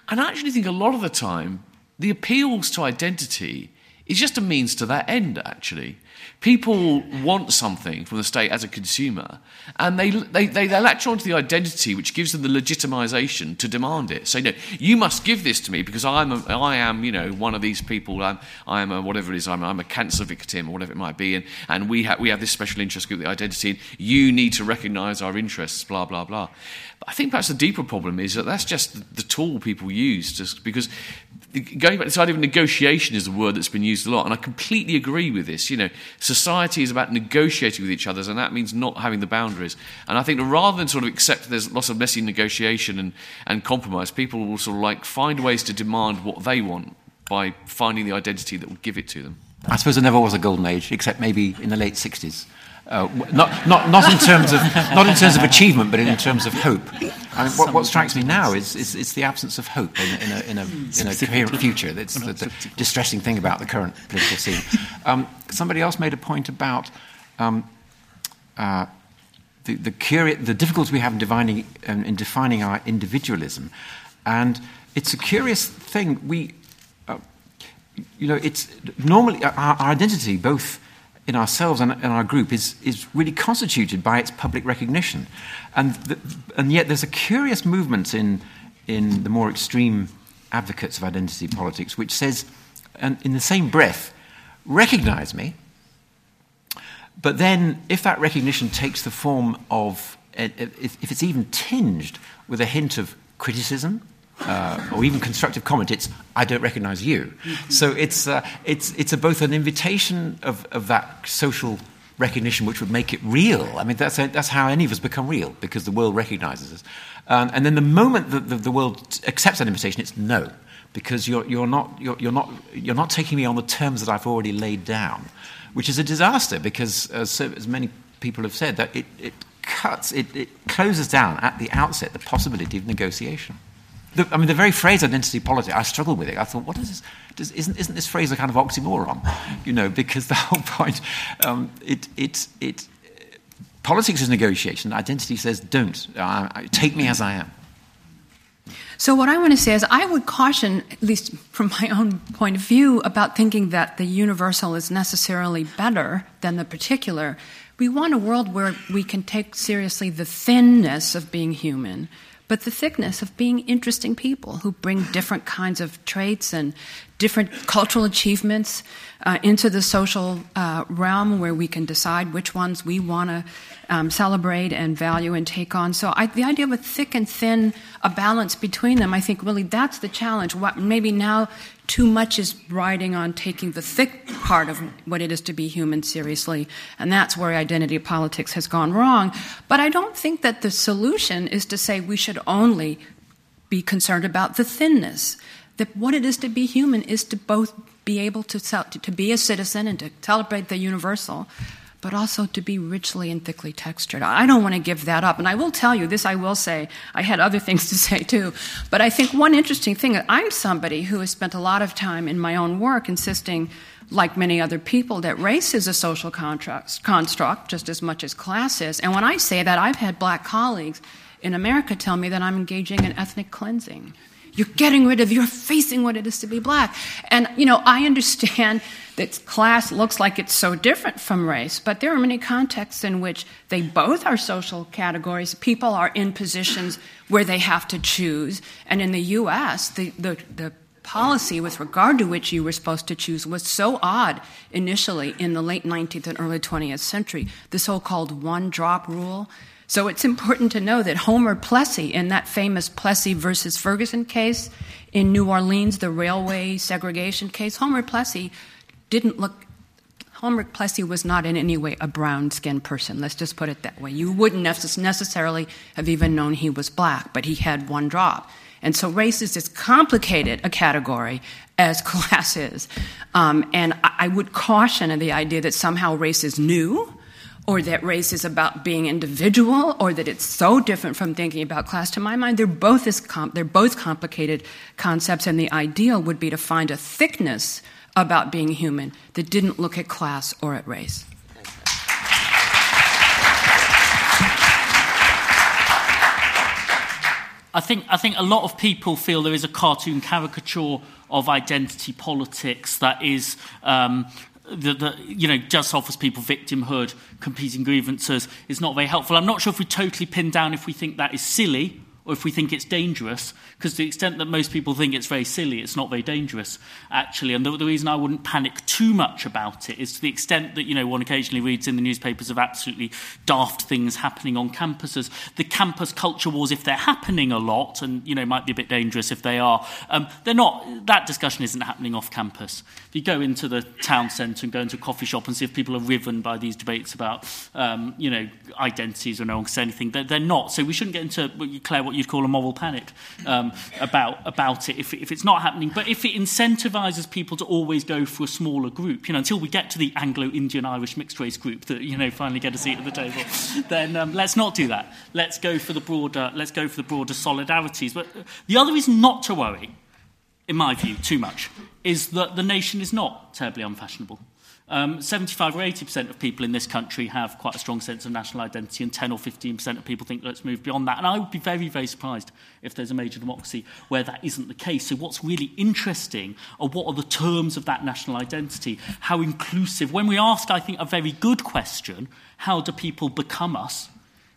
And I actually think a lot of the time, the appeals to identity is just a means to that end, actually. People want something from the state as a consumer, and they, they, they, they latch onto the identity which gives them the legitimization to demand it. So, you know, you must give this to me because I'm a, I am, you know, one of these people. I'm, I'm a, whatever it is, I'm, I'm a cancer victim or whatever it might be, and, and we, ha- we have this special interest group, the identity, and you need to recognize our interests, blah, blah, blah. But I think perhaps the deeper problem is that that's just the tool people use just because going back to this idea of negotiation is a word that's been used a lot, and I completely agree with this. You know, society is about negotiating with each other, and that means not having the boundaries. And I think rather than sort of accept there's lots of messy negotiation and, and compromise, people will sort of like find ways to demand what they want by finding the identity that will give it to them. I suppose there never was a golden age, except maybe in the late 60s. Uh, not, not, not, in terms of, not in terms of achievement, but in terms of hope. I mean, what, what strikes me now is, is, is, the absence of hope in, in, a, in, a, in a coherent future. That's the, the, distressing thing about the current political scene. Um, somebody else made a point about um, uh, the, the, curi- the difficulty we have in defining, um, in defining our individualism. And it's a curious thing. We, uh, you know, it's normally our, our identity, both in ourselves and in our group is, is really constituted by its public recognition. And, the, and yet there's a curious movement in, in the more extreme advocates of identity politics which says, and in the same breath, recognize me, but then if that recognition takes the form of, if, if it's even tinged with a hint of criticism uh, or even constructive comment, it's "I don't recognise you." So it's uh, it's it's both an invitation of, of that social recognition, which would make it real. I mean, that's that's how any of us become real because the world recognises us. Um, and then the moment that the, the, world accepts that invitation, it's no, because you're you're not you're, you're not you're not taking me on the terms that I've already laid down, which is a disaster because as, so, as many people have said that it, it cuts it, it closes down at the outset the possibility of negotiation. The, I mean, the very phrase identity politics, I struggled with it. I thought, what is this? Does, isn't, isn't this phrase a kind of oxymoron? You know, because the whole point, um, it, it, it, politics is negotiation. Identity says, don't. Uh, take me as I am. So, what I want to say is, I would caution, at least from my own point of view, about thinking that the universal is necessarily better than the particular. We want a world where we can take seriously the thinness of being human but the thickness of being interesting people who bring different kinds of traits and different cultural achievements uh, into the social uh, realm where we can decide which ones we want to um, celebrate and value and take on. So I, the idea of a thick and thin, a balance between them, I think really that's the challenge. What, maybe now too much is riding on taking the thick part of what it is to be human seriously, and that's where identity politics has gone wrong. But I don't think that the solution is to say we should only be concerned about the thinness. That what it is to be human is to both be able to, to be a citizen and to celebrate the universal, but also to be richly and thickly textured. I don't want to give that up. And I will tell you, this I will say, I had other things to say too, but I think one interesting thing, I'm somebody who has spent a lot of time in my own work insisting, like many other people, that race is a social construct, construct just as much as class is. And when I say that, I've had black colleagues in America tell me that I'm engaging in ethnic cleansing. You're getting rid of, you're facing what it is to be black. And, you know, I understand that class looks like it's so different from race, but there are many contexts in which they both are social categories. People are in positions where they have to choose. And in the US, the, the, the policy with regard to which you were supposed to choose was so odd initially in the late 19th and early 20th century, the so called one drop rule so it's important to know that Homer Plessy, in that famous Plessy versus Ferguson case in New Orleans, the railway segregation case, Homer Plessy didn't look. Homer Plessy was not in any way a brown skinned person. Let's just put it that way. You wouldn't necessarily have even known he was black, but he had one drop. And so race is as complicated a category as class is. Um, and I would caution the idea that somehow race is new or that race is about being individual, or that it's so different from thinking about class. To my mind, they're both as they're both complicated concepts, and the ideal would be to find a thickness about being human that didn't look at class or at race. I think, I think a lot of people feel there is a cartoon caricature of identity politics that is um, that, that you know just offers people victimhood, competing grievances is not very helpful. I'm not sure if we totally pin down if we think that is silly or if we think it's dangerous, because the extent that most people think it's very silly, it's not very dangerous, actually. And the, the, reason I wouldn't panic too much about it is to the extent that, you know, one occasionally reads in the newspapers of absolutely daft things happening on campuses. The campus culture wars, if they're happening a lot, and, you know, might be a bit dangerous if they are, um, they're not, that discussion isn't happening off campus. If you go into the town centre and go into a coffee shop and see if people are riven by these debates about, um, you know, identities or no one can say anything, they're, they're not. So we shouldn't get into, Claire, what you'd call a moral panic um, about, about it if, if it's not happening. But if it incentivises people to always go for a smaller group, you know, until we get to the Anglo-Indian-Irish mixed race group that, you know, finally get a seat at the table, then um, let's not do that. Let's go for the broader, let's go for the broader solidarities. But the other reason not to worry, in my view, too much, is that the nation is not terribly unfashionable. Um, 75 or 80% of people in this country have quite a strong sense of national identity, and 10 or 15% of people think let's move beyond that. And I would be very, very surprised if there's a major democracy where that isn't the case. So, what's really interesting are what are the terms of that national identity? How inclusive? When we ask, I think, a very good question how do people become us?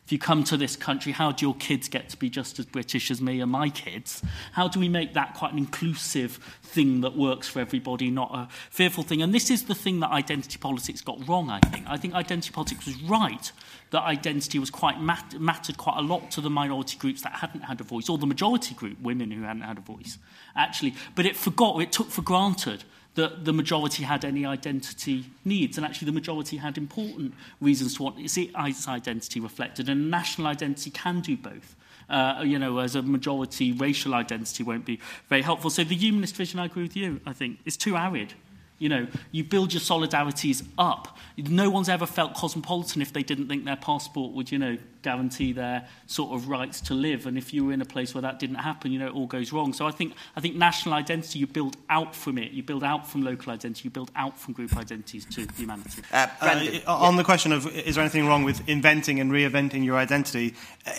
If you come to this country, how do your kids get to be just as British as me and my kids? How do we make that quite an inclusive thing that works for everybody, not a fearful thing? And this is the thing that identity politics got wrong, I think. I think identity politics was right, that identity was quite mat- mattered quite a lot to the minority groups that hadn't had a voice, or the majority group, women who hadn't had a voice, actually. But it forgot, it took for granted that the majority had any identity needs. And actually, the majority had important reasons to want its identity reflected. And national identity can do both. Uh, you know, as a majority, racial identity won't be very helpful. So the humanist vision, I agree with you, I think, is too arid. You know, you build your solidarities up. No one's ever felt cosmopolitan if they didn't think their passport would, you know, guarantee their sort of rights to live. And if you were in a place where that didn't happen, you know, it all goes wrong. So I think, I think national identity, you build out from it. You build out from local identity. You build out from group identities to humanity. Uh, uh, on the question of is there anything wrong with inventing and reinventing your identity,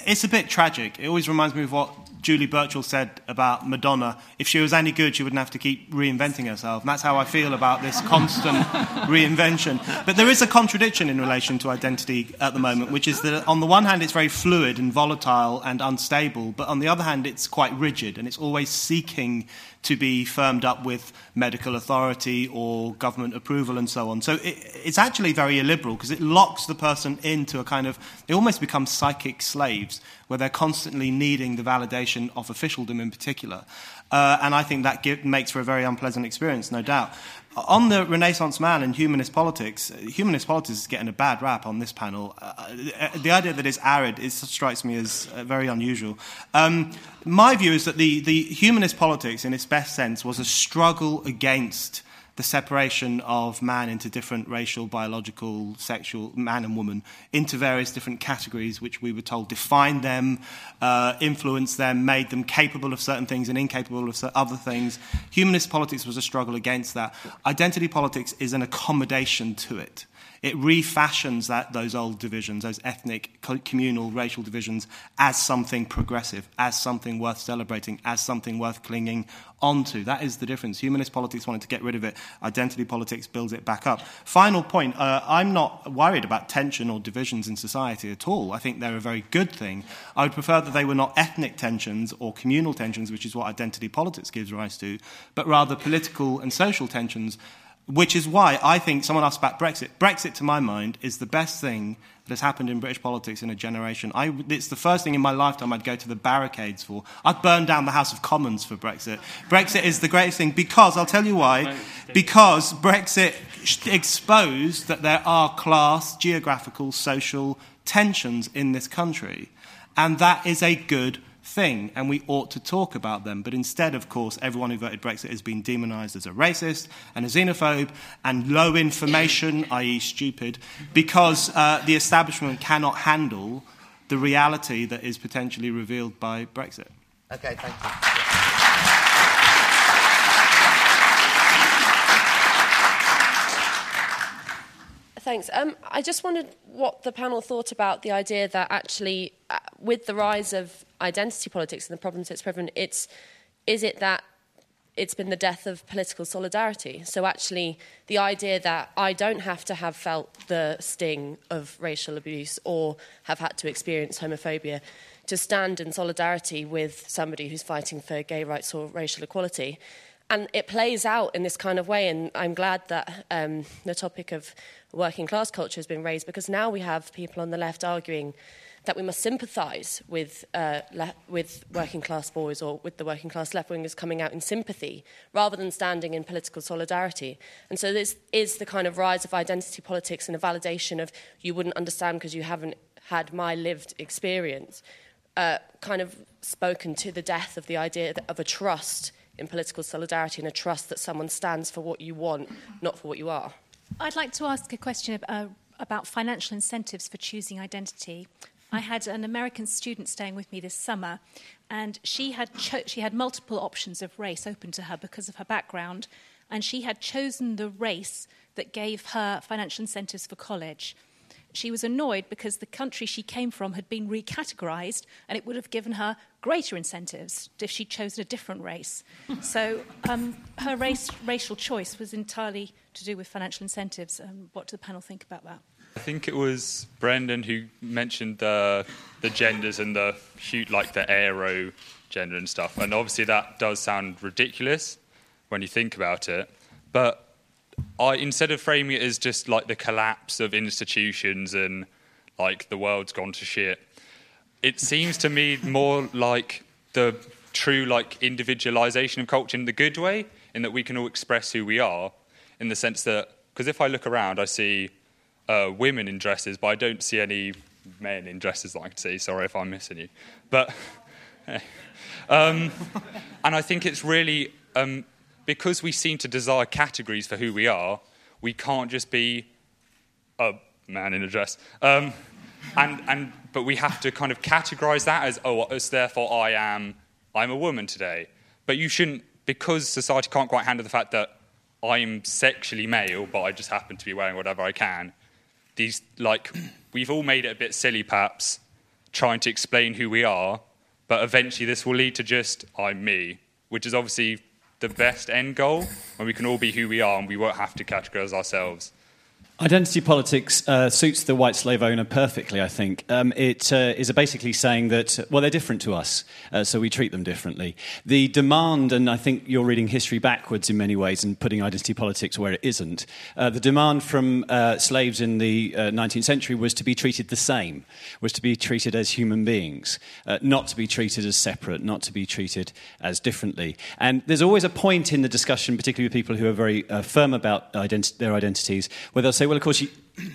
it's a bit tragic. It always reminds me of what Julie Burchill said about Madonna. If she was any good, she wouldn't have to keep reinventing herself. And that's how I feel about this constant reinvention. But there is a contradiction in relation to identity at the moment, which is that on the one hand, it's very fluid and volatile and unstable, but on the other hand, it's quite rigid and it's always seeking to be firmed up with medical authority or government approval and so on. So it, it's actually very illiberal because it locks the person into a kind of, they almost become psychic slaves where they're constantly needing the validation of officialdom in particular. Uh, and I think that give, makes for a very unpleasant experience, no doubt. On the Renaissance man and humanist politics, humanist politics is getting a bad rap on this panel. Uh, uh the idea that it's arid it strikes me as uh, very unusual. Um, my view is that the, the humanist politics, in its best sense, was a struggle against the separation of man into different racial, biological, sexual, man and woman, into various different categories, which we were told defined them, uh, influenced them, made them capable of certain things and incapable of other things. Humanist politics was a struggle against that. Identity politics is an accommodation to it. It refashions that, those old divisions, those ethnic, communal, racial divisions, as something progressive, as something worth celebrating, as something worth clinging onto. That is the difference. Humanist politics wanted to get rid of it. Identity politics builds it back up. Final point uh, I'm not worried about tension or divisions in society at all. I think they're a very good thing. I would prefer that they were not ethnic tensions or communal tensions, which is what identity politics gives rise to, but rather political and social tensions which is why I think someone asked about Brexit. Brexit, to my mind, is the best thing that has happened in British politics in a generation. I, it's the first thing in my lifetime I'd go to the barricades for. I'd burn down the House of Commons for Brexit. Brexit is the greatest thing because, I'll tell you why, because Brexit exposed that there are class, geographical, social tensions in this country. And that is a good thing, and we ought to talk about them. But instead, of course, everyone who voted Brexit has been demonised as a racist and a xenophobe and low information, i.e., stupid, because uh, the establishment cannot handle the reality that is potentially revealed by Brexit. Okay, thank you. Thanks. Um, I just wondered what the panel thought about the idea that actually, uh, with the rise of identity politics and the problems it's driven, it's is it that it's been the death of political solidarity. So actually, the idea that I don't have to have felt the sting of racial abuse or have had to experience homophobia to stand in solidarity with somebody who's fighting for gay rights or racial equality. And it plays out in this kind of way, and I'm glad that um, the topic of working class culture has been raised because now we have people on the left arguing that we must sympathise with, uh, le- with working class boys or with the working class left wingers coming out in sympathy rather than standing in political solidarity. And so this is the kind of rise of identity politics and a validation of you wouldn't understand because you haven't had my lived experience, uh, kind of spoken to the death of the idea of a trust in political solidarity and a trust that someone stands for what you want, not for what you are. I'd like to ask a question uh, about financial incentives for choosing identity. I had an American student staying with me this summer, and she had cho- she had multiple options of race open to her because of her background, and she had chosen the race that gave her financial incentives for college. She was annoyed because the country she came from had been recategorized, and it would have given her greater incentives if she'd chosen a different race. so um, her race, racial choice was entirely to do with financial incentives. Um, what do the panel think about that? I think it was Brendan who mentioned the the genders and the shoot like the aero gender and stuff. And obviously that does sound ridiculous when you think about it. But I instead of framing it as just like the collapse of institutions and like the world's gone to shit, it seems to me more like the true like individualization of culture in the good way, in that we can all express who we are, in the sense that because if I look around, I see uh, women in dresses, but I don't see any men in dresses that I can see. Sorry if I'm missing you. But, um, and I think it's really, um, because we seem to desire categories for who we are, we can't just be a man in a dress. Um, and, and, but we have to kind of categorize that as, oh, as therefore I am, I'm a woman today. But you shouldn't, because society can't quite handle the fact that I'm sexually male, but I just happen to be wearing whatever I can these like we've all made it a bit silly perhaps trying to explain who we are but eventually this will lead to just i'm me which is obviously the best end goal when we can all be who we are and we won't have to categorize ourselves Identity politics uh, suits the white slave owner perfectly, I think. Um, it uh, is basically saying that, well, they're different to us, uh, so we treat them differently. The demand, and I think you're reading history backwards in many ways and putting identity politics where it isn't, uh, the demand from uh, slaves in the 19th uh, century was to be treated the same, was to be treated as human beings, not to be treated as separate, not to be treated as differently. And there's always a point in the discussion, particularly with people who are very firm about their identities, where they'll say, well, of course, you,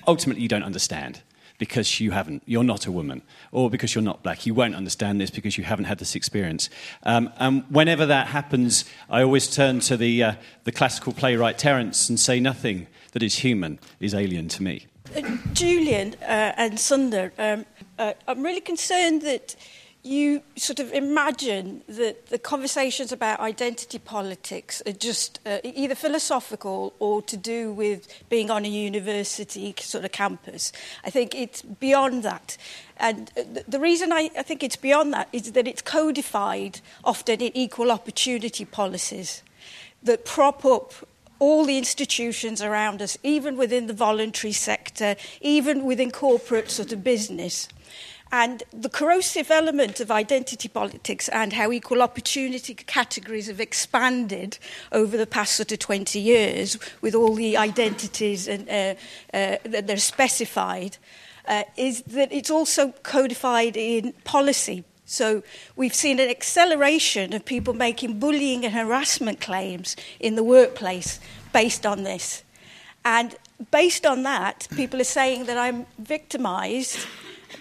ultimately you don't understand because you haven't, you're not a woman, or because you're not black. You won't understand this because you haven't had this experience. Um, and whenever that happens, I always turn to the, uh, the classical playwright Terence and say, nothing that is human is alien to me. Uh, Julian uh, and Sunder, um, uh, I'm really concerned that you sort of imagine that the conversations about identity politics are just uh, either philosophical or to do with being on a university sort of campus. I think it's beyond that. And the reason I, I think it's beyond that is that it's codified often in equal opportunity policies that prop up all the institutions around us, even within the voluntary sector, even within corporate sort of business. And the corrosive element of identity politics and how equal opportunity categories have expanded over the past sort of 20 years with all the identities and, uh, uh, that they're specified uh, is that it's also codified in policy. So we've seen an acceleration of people making bullying and harassment claims in the workplace based on this. And based on that, people are saying that I'm victimized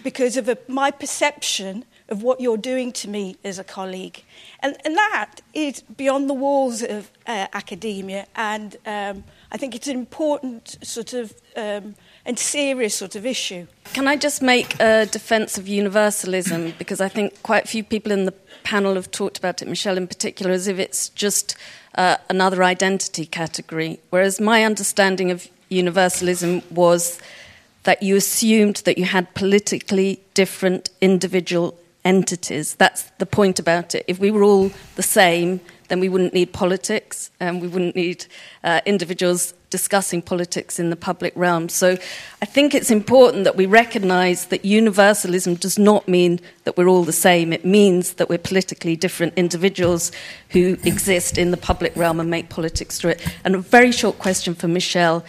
because of a, my perception of what you're doing to me as a colleague. And, and that is beyond the walls of uh, academia, and um, I think it's an important sort of um, and serious sort of issue. Can I just make a defence of universalism? Because I think quite a few people in the panel have talked about it, Michele in particular, as if it's just uh, another identity category. Whereas my understanding of universalism was that you assumed that you had politically different individual entities. That's the point about it. If we were all the same, then we wouldn't need politics and we wouldn't need uh, individuals discussing politics in the public realm. So I think it's important that we recognize that universalism does not mean that we're all the same. It means that we're politically different individuals who exist in the public realm and make politics through it. And a very short question for Michele.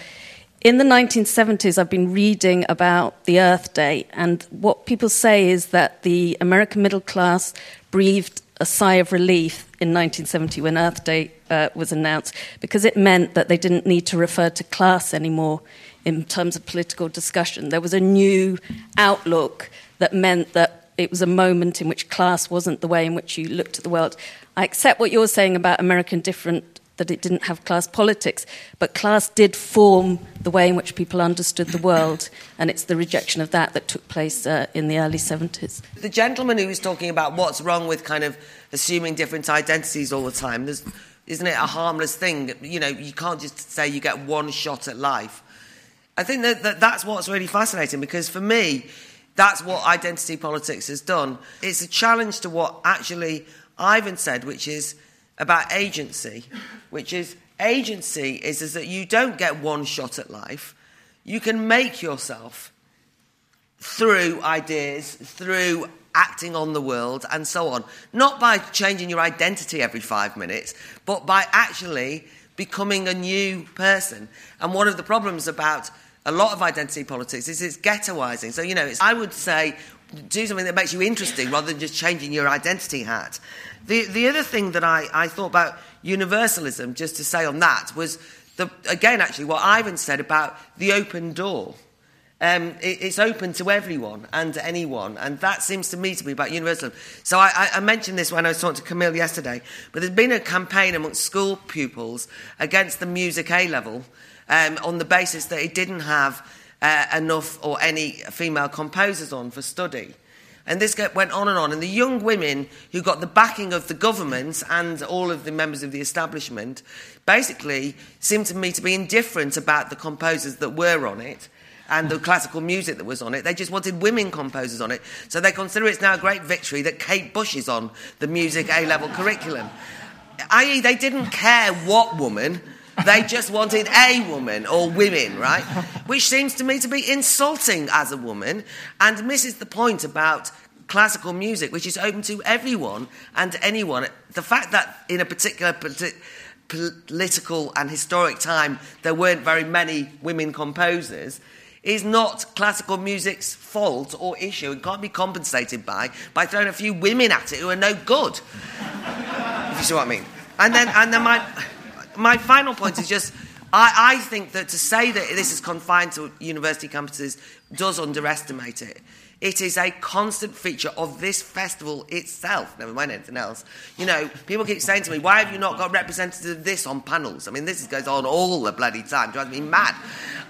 In the 1970s, I've been reading about the Earth Day, and what people say is that the American middle class breathed a sigh of relief in 1970 when Earth Day uh, was announced because it meant that they didn't need to refer to class anymore in terms of political discussion. There was a new outlook that meant that it was a moment in which class wasn't the way in which you looked at the world. I accept what you're saying about American different that it didn't have class politics, but class did form the way in which people understood the world, and it's the rejection of that that took place uh, in the early 70s. The gentleman who was talking about what's wrong with kind of assuming different identities all the time, isn't it a harmless thing? You know, you can't just say you get one shot at life. I think that, that that's what's really fascinating because for me, that's what identity politics has done. It's a challenge to what actually Ivan said, which is about agency, which is agency is, is that you don't get one shot at life. You can make yourself through ideas, through acting on the world, and so on. Not by changing your identity every five minutes, but by actually becoming a new person. And one of the problems about a lot of identity politics is it's ghettoizing. So, you know, I would say do something that makes you interesting rather than just changing your identity hat. The, the other thing that I, I thought about universalism, just to say on that, was the, again, actually, what Ivan said about the open door. Um, it, it's open to everyone and anyone, and that seems to me to be about universalism. So I, I, I mentioned this when I was talking to Camille yesterday, but there's been a campaign amongst school pupils against the music A level um, on the basis that it didn't have uh, enough or any female composers on for study. And this went on and on. And the young women who got the backing of the government and all of the members of the establishment basically seemed to me to be indifferent about the composers that were on it and the classical music that was on it. They just wanted women composers on it. So they consider it's now a great victory that Kate Bush is on the music A level curriculum. I.e., they didn't care what woman they just wanted a woman or women, right? Which seems to me to be insulting as a woman and misses the point about classical music, which is open to everyone and anyone. The fact that in a particular politi- political and historic time there weren't very many women composers is not classical music's fault or issue and can't be compensated by by throwing a few women at it who are no good. if you see what I mean. And then, and then my my final point is just I, I, think that to say that this is confined to university campuses does underestimate it. It is a constant feature of this festival itself, never mind anything else. You know, people keep saying to me, why have you not got representatives of this on panels? I mean, this goes on all the bloody time, drives me mad.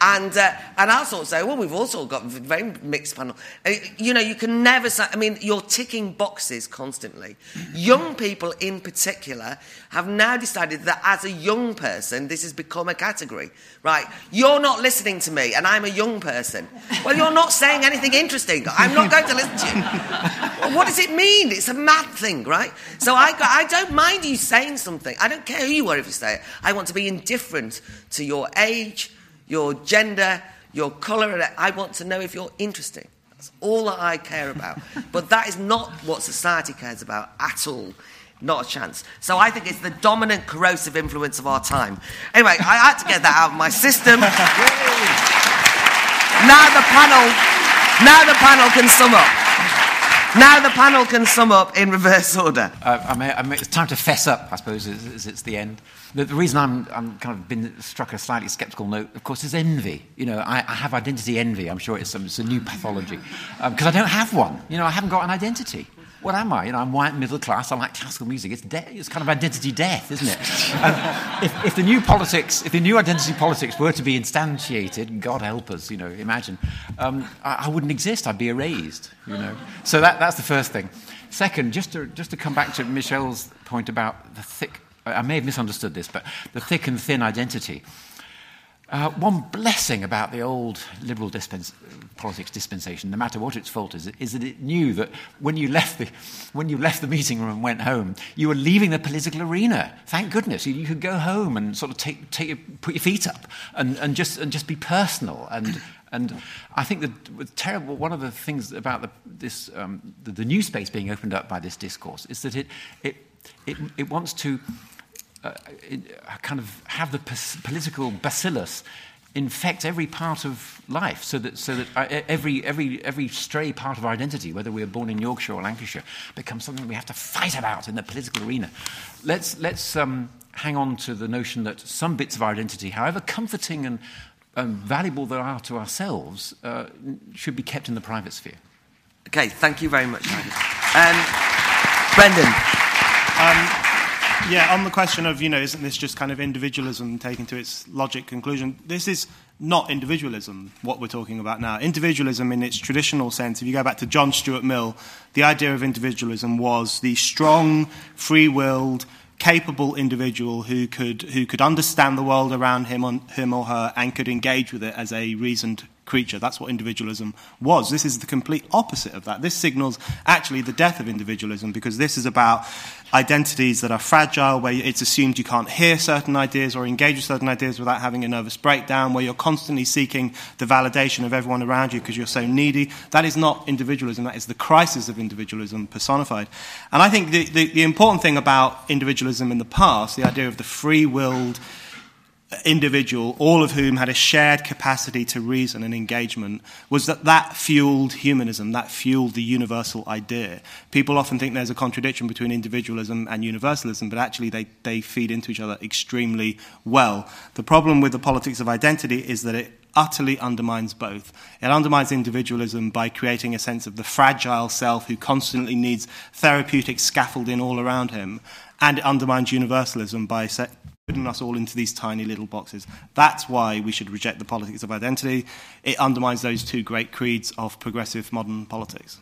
And, uh, and I'll sort of say, well, we've also got a very mixed panel. Uh, you know, you can never say, I mean, you're ticking boxes constantly. Young people in particular have now decided that as a young person, this has become a category, right? You're not listening to me, and I'm a young person. Well, you're not saying anything interesting. I'm not going to listen to you. what does it mean? It's a mad thing, right? So I, I don't mind you saying something. I don't care who you are if you say it. I want to be indifferent to your age, your gender, your colour. I want to know if you're interesting. That's all that I care about. But that is not what society cares about at all. Not a chance. So I think it's the dominant corrosive influence of our time. Anyway, I had to get that out of my system. now the panel, now the panel can sum up. Now the panel can sum up in reverse order. Uh, I mean, I mean, it's time to fess up, I suppose, as, as it's the end. The, the, reason I'm, I'm kind of been struck a slightly sceptical note, of course, is envy. You know, I, I have identity envy. I'm sure it's, some, it's a new pathology because um, I don't have one. You know, I haven't got an identity. What am I? You know, I'm white, middle class. I like classical music. It's, de- it's kind of identity death, isn't it? if, if, the new politics, if the new identity politics were to be instantiated, God help us, you know, imagine, um, I, I, wouldn't exist. I'd be erased. You know. So that, that's the first thing. Second, just to just to come back to Michele's point about the thick. I may have misunderstood this, but the thick and thin identity. Uh, one blessing about the old liberal dispens- politics dispensation, no matter what its fault is, is that it knew that when you left the, when you left the meeting room and went home, you were leaving the political arena. Thank goodness. You, you could go home and sort of take, take put your feet up and, and, just, and just be personal. And, and I think that terrible, one of the things about the, this, um, the, the new space being opened up by this discourse is that it, it, it, it wants to uh, kind of have the political bacillus infect every part of life so that, so that uh, every, every, every stray part of our identity, whether we are born in Yorkshire or Lancashire, becomes something we have to fight about in the political arena. Let's, let's um, hang on to the notion that some bits of our identity, however comforting and um, valuable they are to ourselves, uh, should be kept in the private sphere. Okay, thank you very much, um, Brendan. Yeah, on the question of, you know, isn't this just kind of individualism taken to its logic conclusion? This is not individualism, what we're talking about now. Individualism, in its traditional sense, if you go back to John Stuart Mill, the idea of individualism was the strong, free willed, capable individual who could, who could understand the world around him, on, him or her and could engage with it as a reasoned creature. That's what individualism was. This is the complete opposite of that. This signals actually the death of individualism because this is about identities that are fragile, where it's assumed you can't hear certain ideas or engage with certain ideas without having a nervous breakdown, where you're constantly seeking the validation of everyone around you because you're so needy. That is not individualism, that is the crisis of individualism personified. And I think the, the, the important thing about individualism in the past, the idea of the free willed, individual, all of whom had a shared capacity to reason and engagement, was that that fueled humanism, that fueled the universal idea. People often think there's a contradiction between individualism and universalism, but actually they, they feed into each other extremely well. The problem with the politics of identity is that it utterly undermines both. It undermines individualism by creating a sense of the fragile self who constantly needs therapeutic scaffolding all around him, and it undermines universalism by putting us all into these tiny little boxes. That's why we should reject the politics of identity. It undermines those two great creeds of progressive modern politics.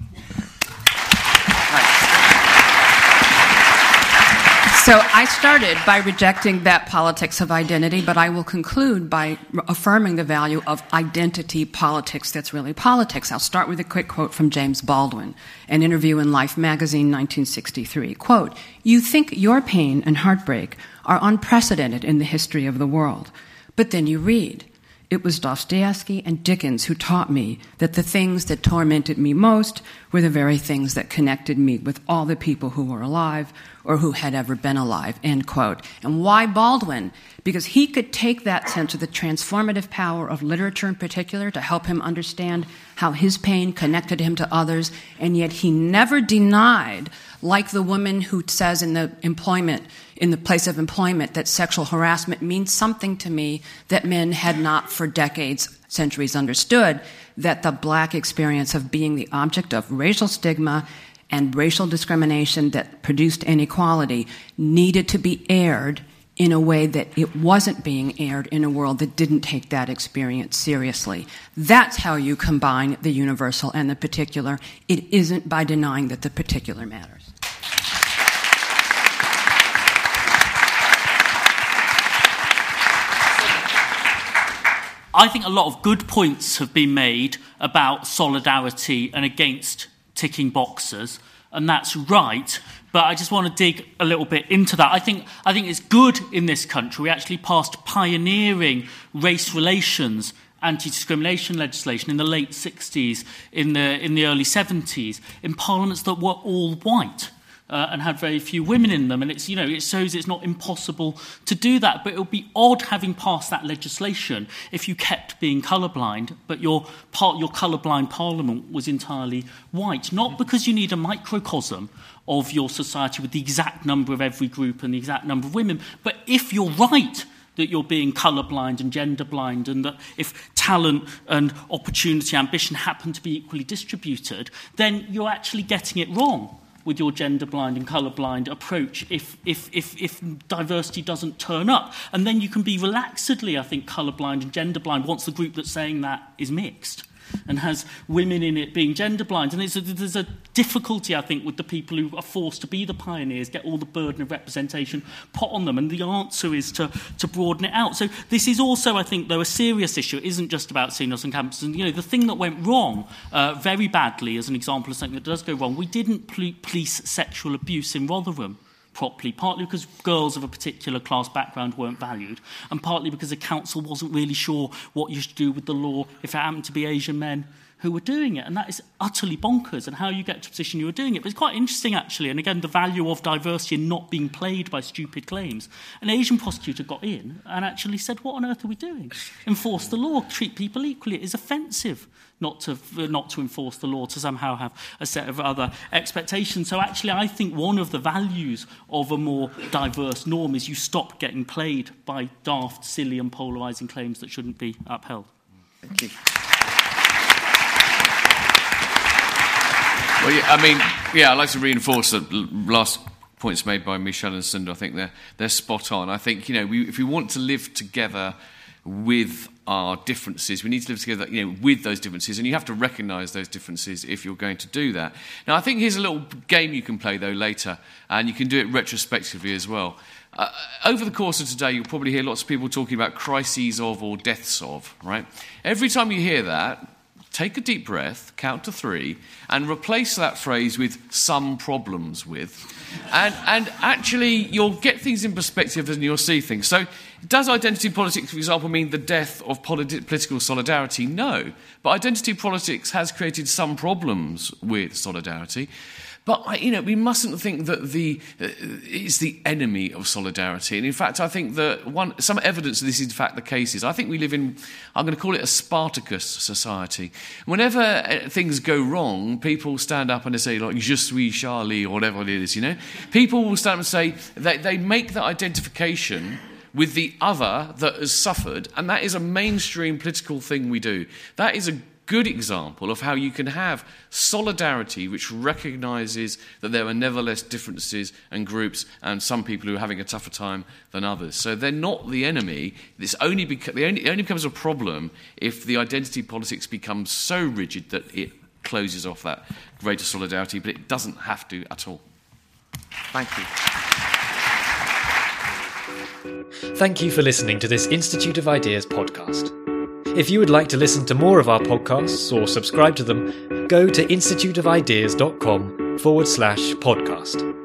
So I started by rejecting that politics of identity, but I will conclude by affirming the value of identity politics that's really politics. I'll start with a quick quote from James Baldwin, an interview in Life magazine 1963. Quote, You think your pain and heartbreak are unprecedented in the history of the world. But then you read. It was Dostoevsky and Dickens who taught me that the things that tormented me most were the very things that connected me with all the people who were alive or who had ever been alive, end quote. And why Baldwin? Because he could take that sense of the transformative power of literature in particular to help him understand how his pain connected him to others, and yet he never denied, like the woman who says in the employment, in the place of employment that sexual harassment means something to me that men had not for decades, centuries understood, that the black experience of being the object of racial stigma and racial discrimination that produced inequality needed to be aired in a way that it wasn't being aired in a world that didn't take that experience seriously. That's how you combine the universal and the particular. It isn't by denying that the particular matters. I think a lot of good points have been made about solidarity and against ticking boxes, and that's right. But I just want to dig a little bit into that. I think, I think it's good in this country. We actually passed pioneering race relations anti-discrimination legislation in the late 60s, in the, in the early 70s, in parliaments that were all white uh, and had very few women in them. And it's, you know, it shows it's not impossible to do that. But it would be odd having passed that legislation if you kept being colourblind, but your, part, your colourblind parliament was entirely white. Not because you need a microcosm of your society with the exact number of every group and the exact number of women, but if you're right that you're being colourblind and gender blind, and that if talent and opportunity, ambition happen to be equally distributed, then you're actually getting it wrong with your gender blind and colour blind approach if, if, if, if diversity doesn't turn up. And then you can be relaxedly, I think, colour blind and gender blind once the group that's saying that is mixed. And has women in it being gender blind. And a, there's a difficulty, I think, with the people who are forced to be the pioneers, get all the burden of representation put on them. And the answer is to, to broaden it out. So this is also, I think, though, a serious issue. It isn't just about seniors on campus. And, you know, the thing that went wrong uh, very badly, as an example of something that does go wrong, we didn't police sexual abuse in Rotherham properly, partly because girls of a particular class background weren't valued, and partly because the council wasn't really sure what you should do with the law if it happened to be Asian men who were doing it. And that is utterly bonkers, and how you get to a position you were doing it. But it's quite interesting, actually, and again, the value of diversity and not being played by stupid claims. An Asian prosecutor got in and actually said, What on earth are we doing? Enforce the law, treat people equally. It is offensive not to, not to enforce the law, to somehow have a set of other expectations. So, actually, I think one of the values of a more diverse norm is you stop getting played by daft, silly, and polarising claims that shouldn't be upheld. Thank you. Well, yeah, I mean, yeah, I'd like to reinforce the last points made by Michele and Sunder. I think they're, they're spot on. I think, you know, we, if we want to live together with our differences, we need to live together, you know, with those differences, and you have to recognise those differences if you're going to do that. Now, I think here's a little game you can play, though, later, and you can do it retrospectively as well. Uh, over the course of today, you'll probably hear lots of people talking about crises of or deaths of, right? Every time you hear that, take a deep breath, count to three, and replace that phrase with some problems with. And, and actually, you'll get things in perspective and you'll see things. So, does identity politics, for example, mean the death of politi- political solidarity? No. But identity politics has created some problems with solidarity. But you know, we mustn't think that the uh, it's the enemy of solidarity. And in fact, I think that one some evidence that this is in fact the case is I think we live in I'm going to call it a Spartacus society. Whenever uh, things go wrong, people stand up and they say like "Je suis Charlie" or whatever it is. You know, people will stand up and say they, they make that identification with the other that has suffered, and that is a mainstream political thing we do. That is a good example of how you can have solidarity which recognizes that there are nevertheless differences and groups and some people who are having a tougher time than others. So they're not the enemy. This only, beca- only, it only becomes a problem if the identity politics becomes so rigid that it closes off that greater solidarity, but it doesn't have to at all. Thank you. Thank you for listening to this Institute of Ideas podcast. If you would like to listen to more of our podcasts or subscribe to them, go to instituteofideas.com forward slash podcast.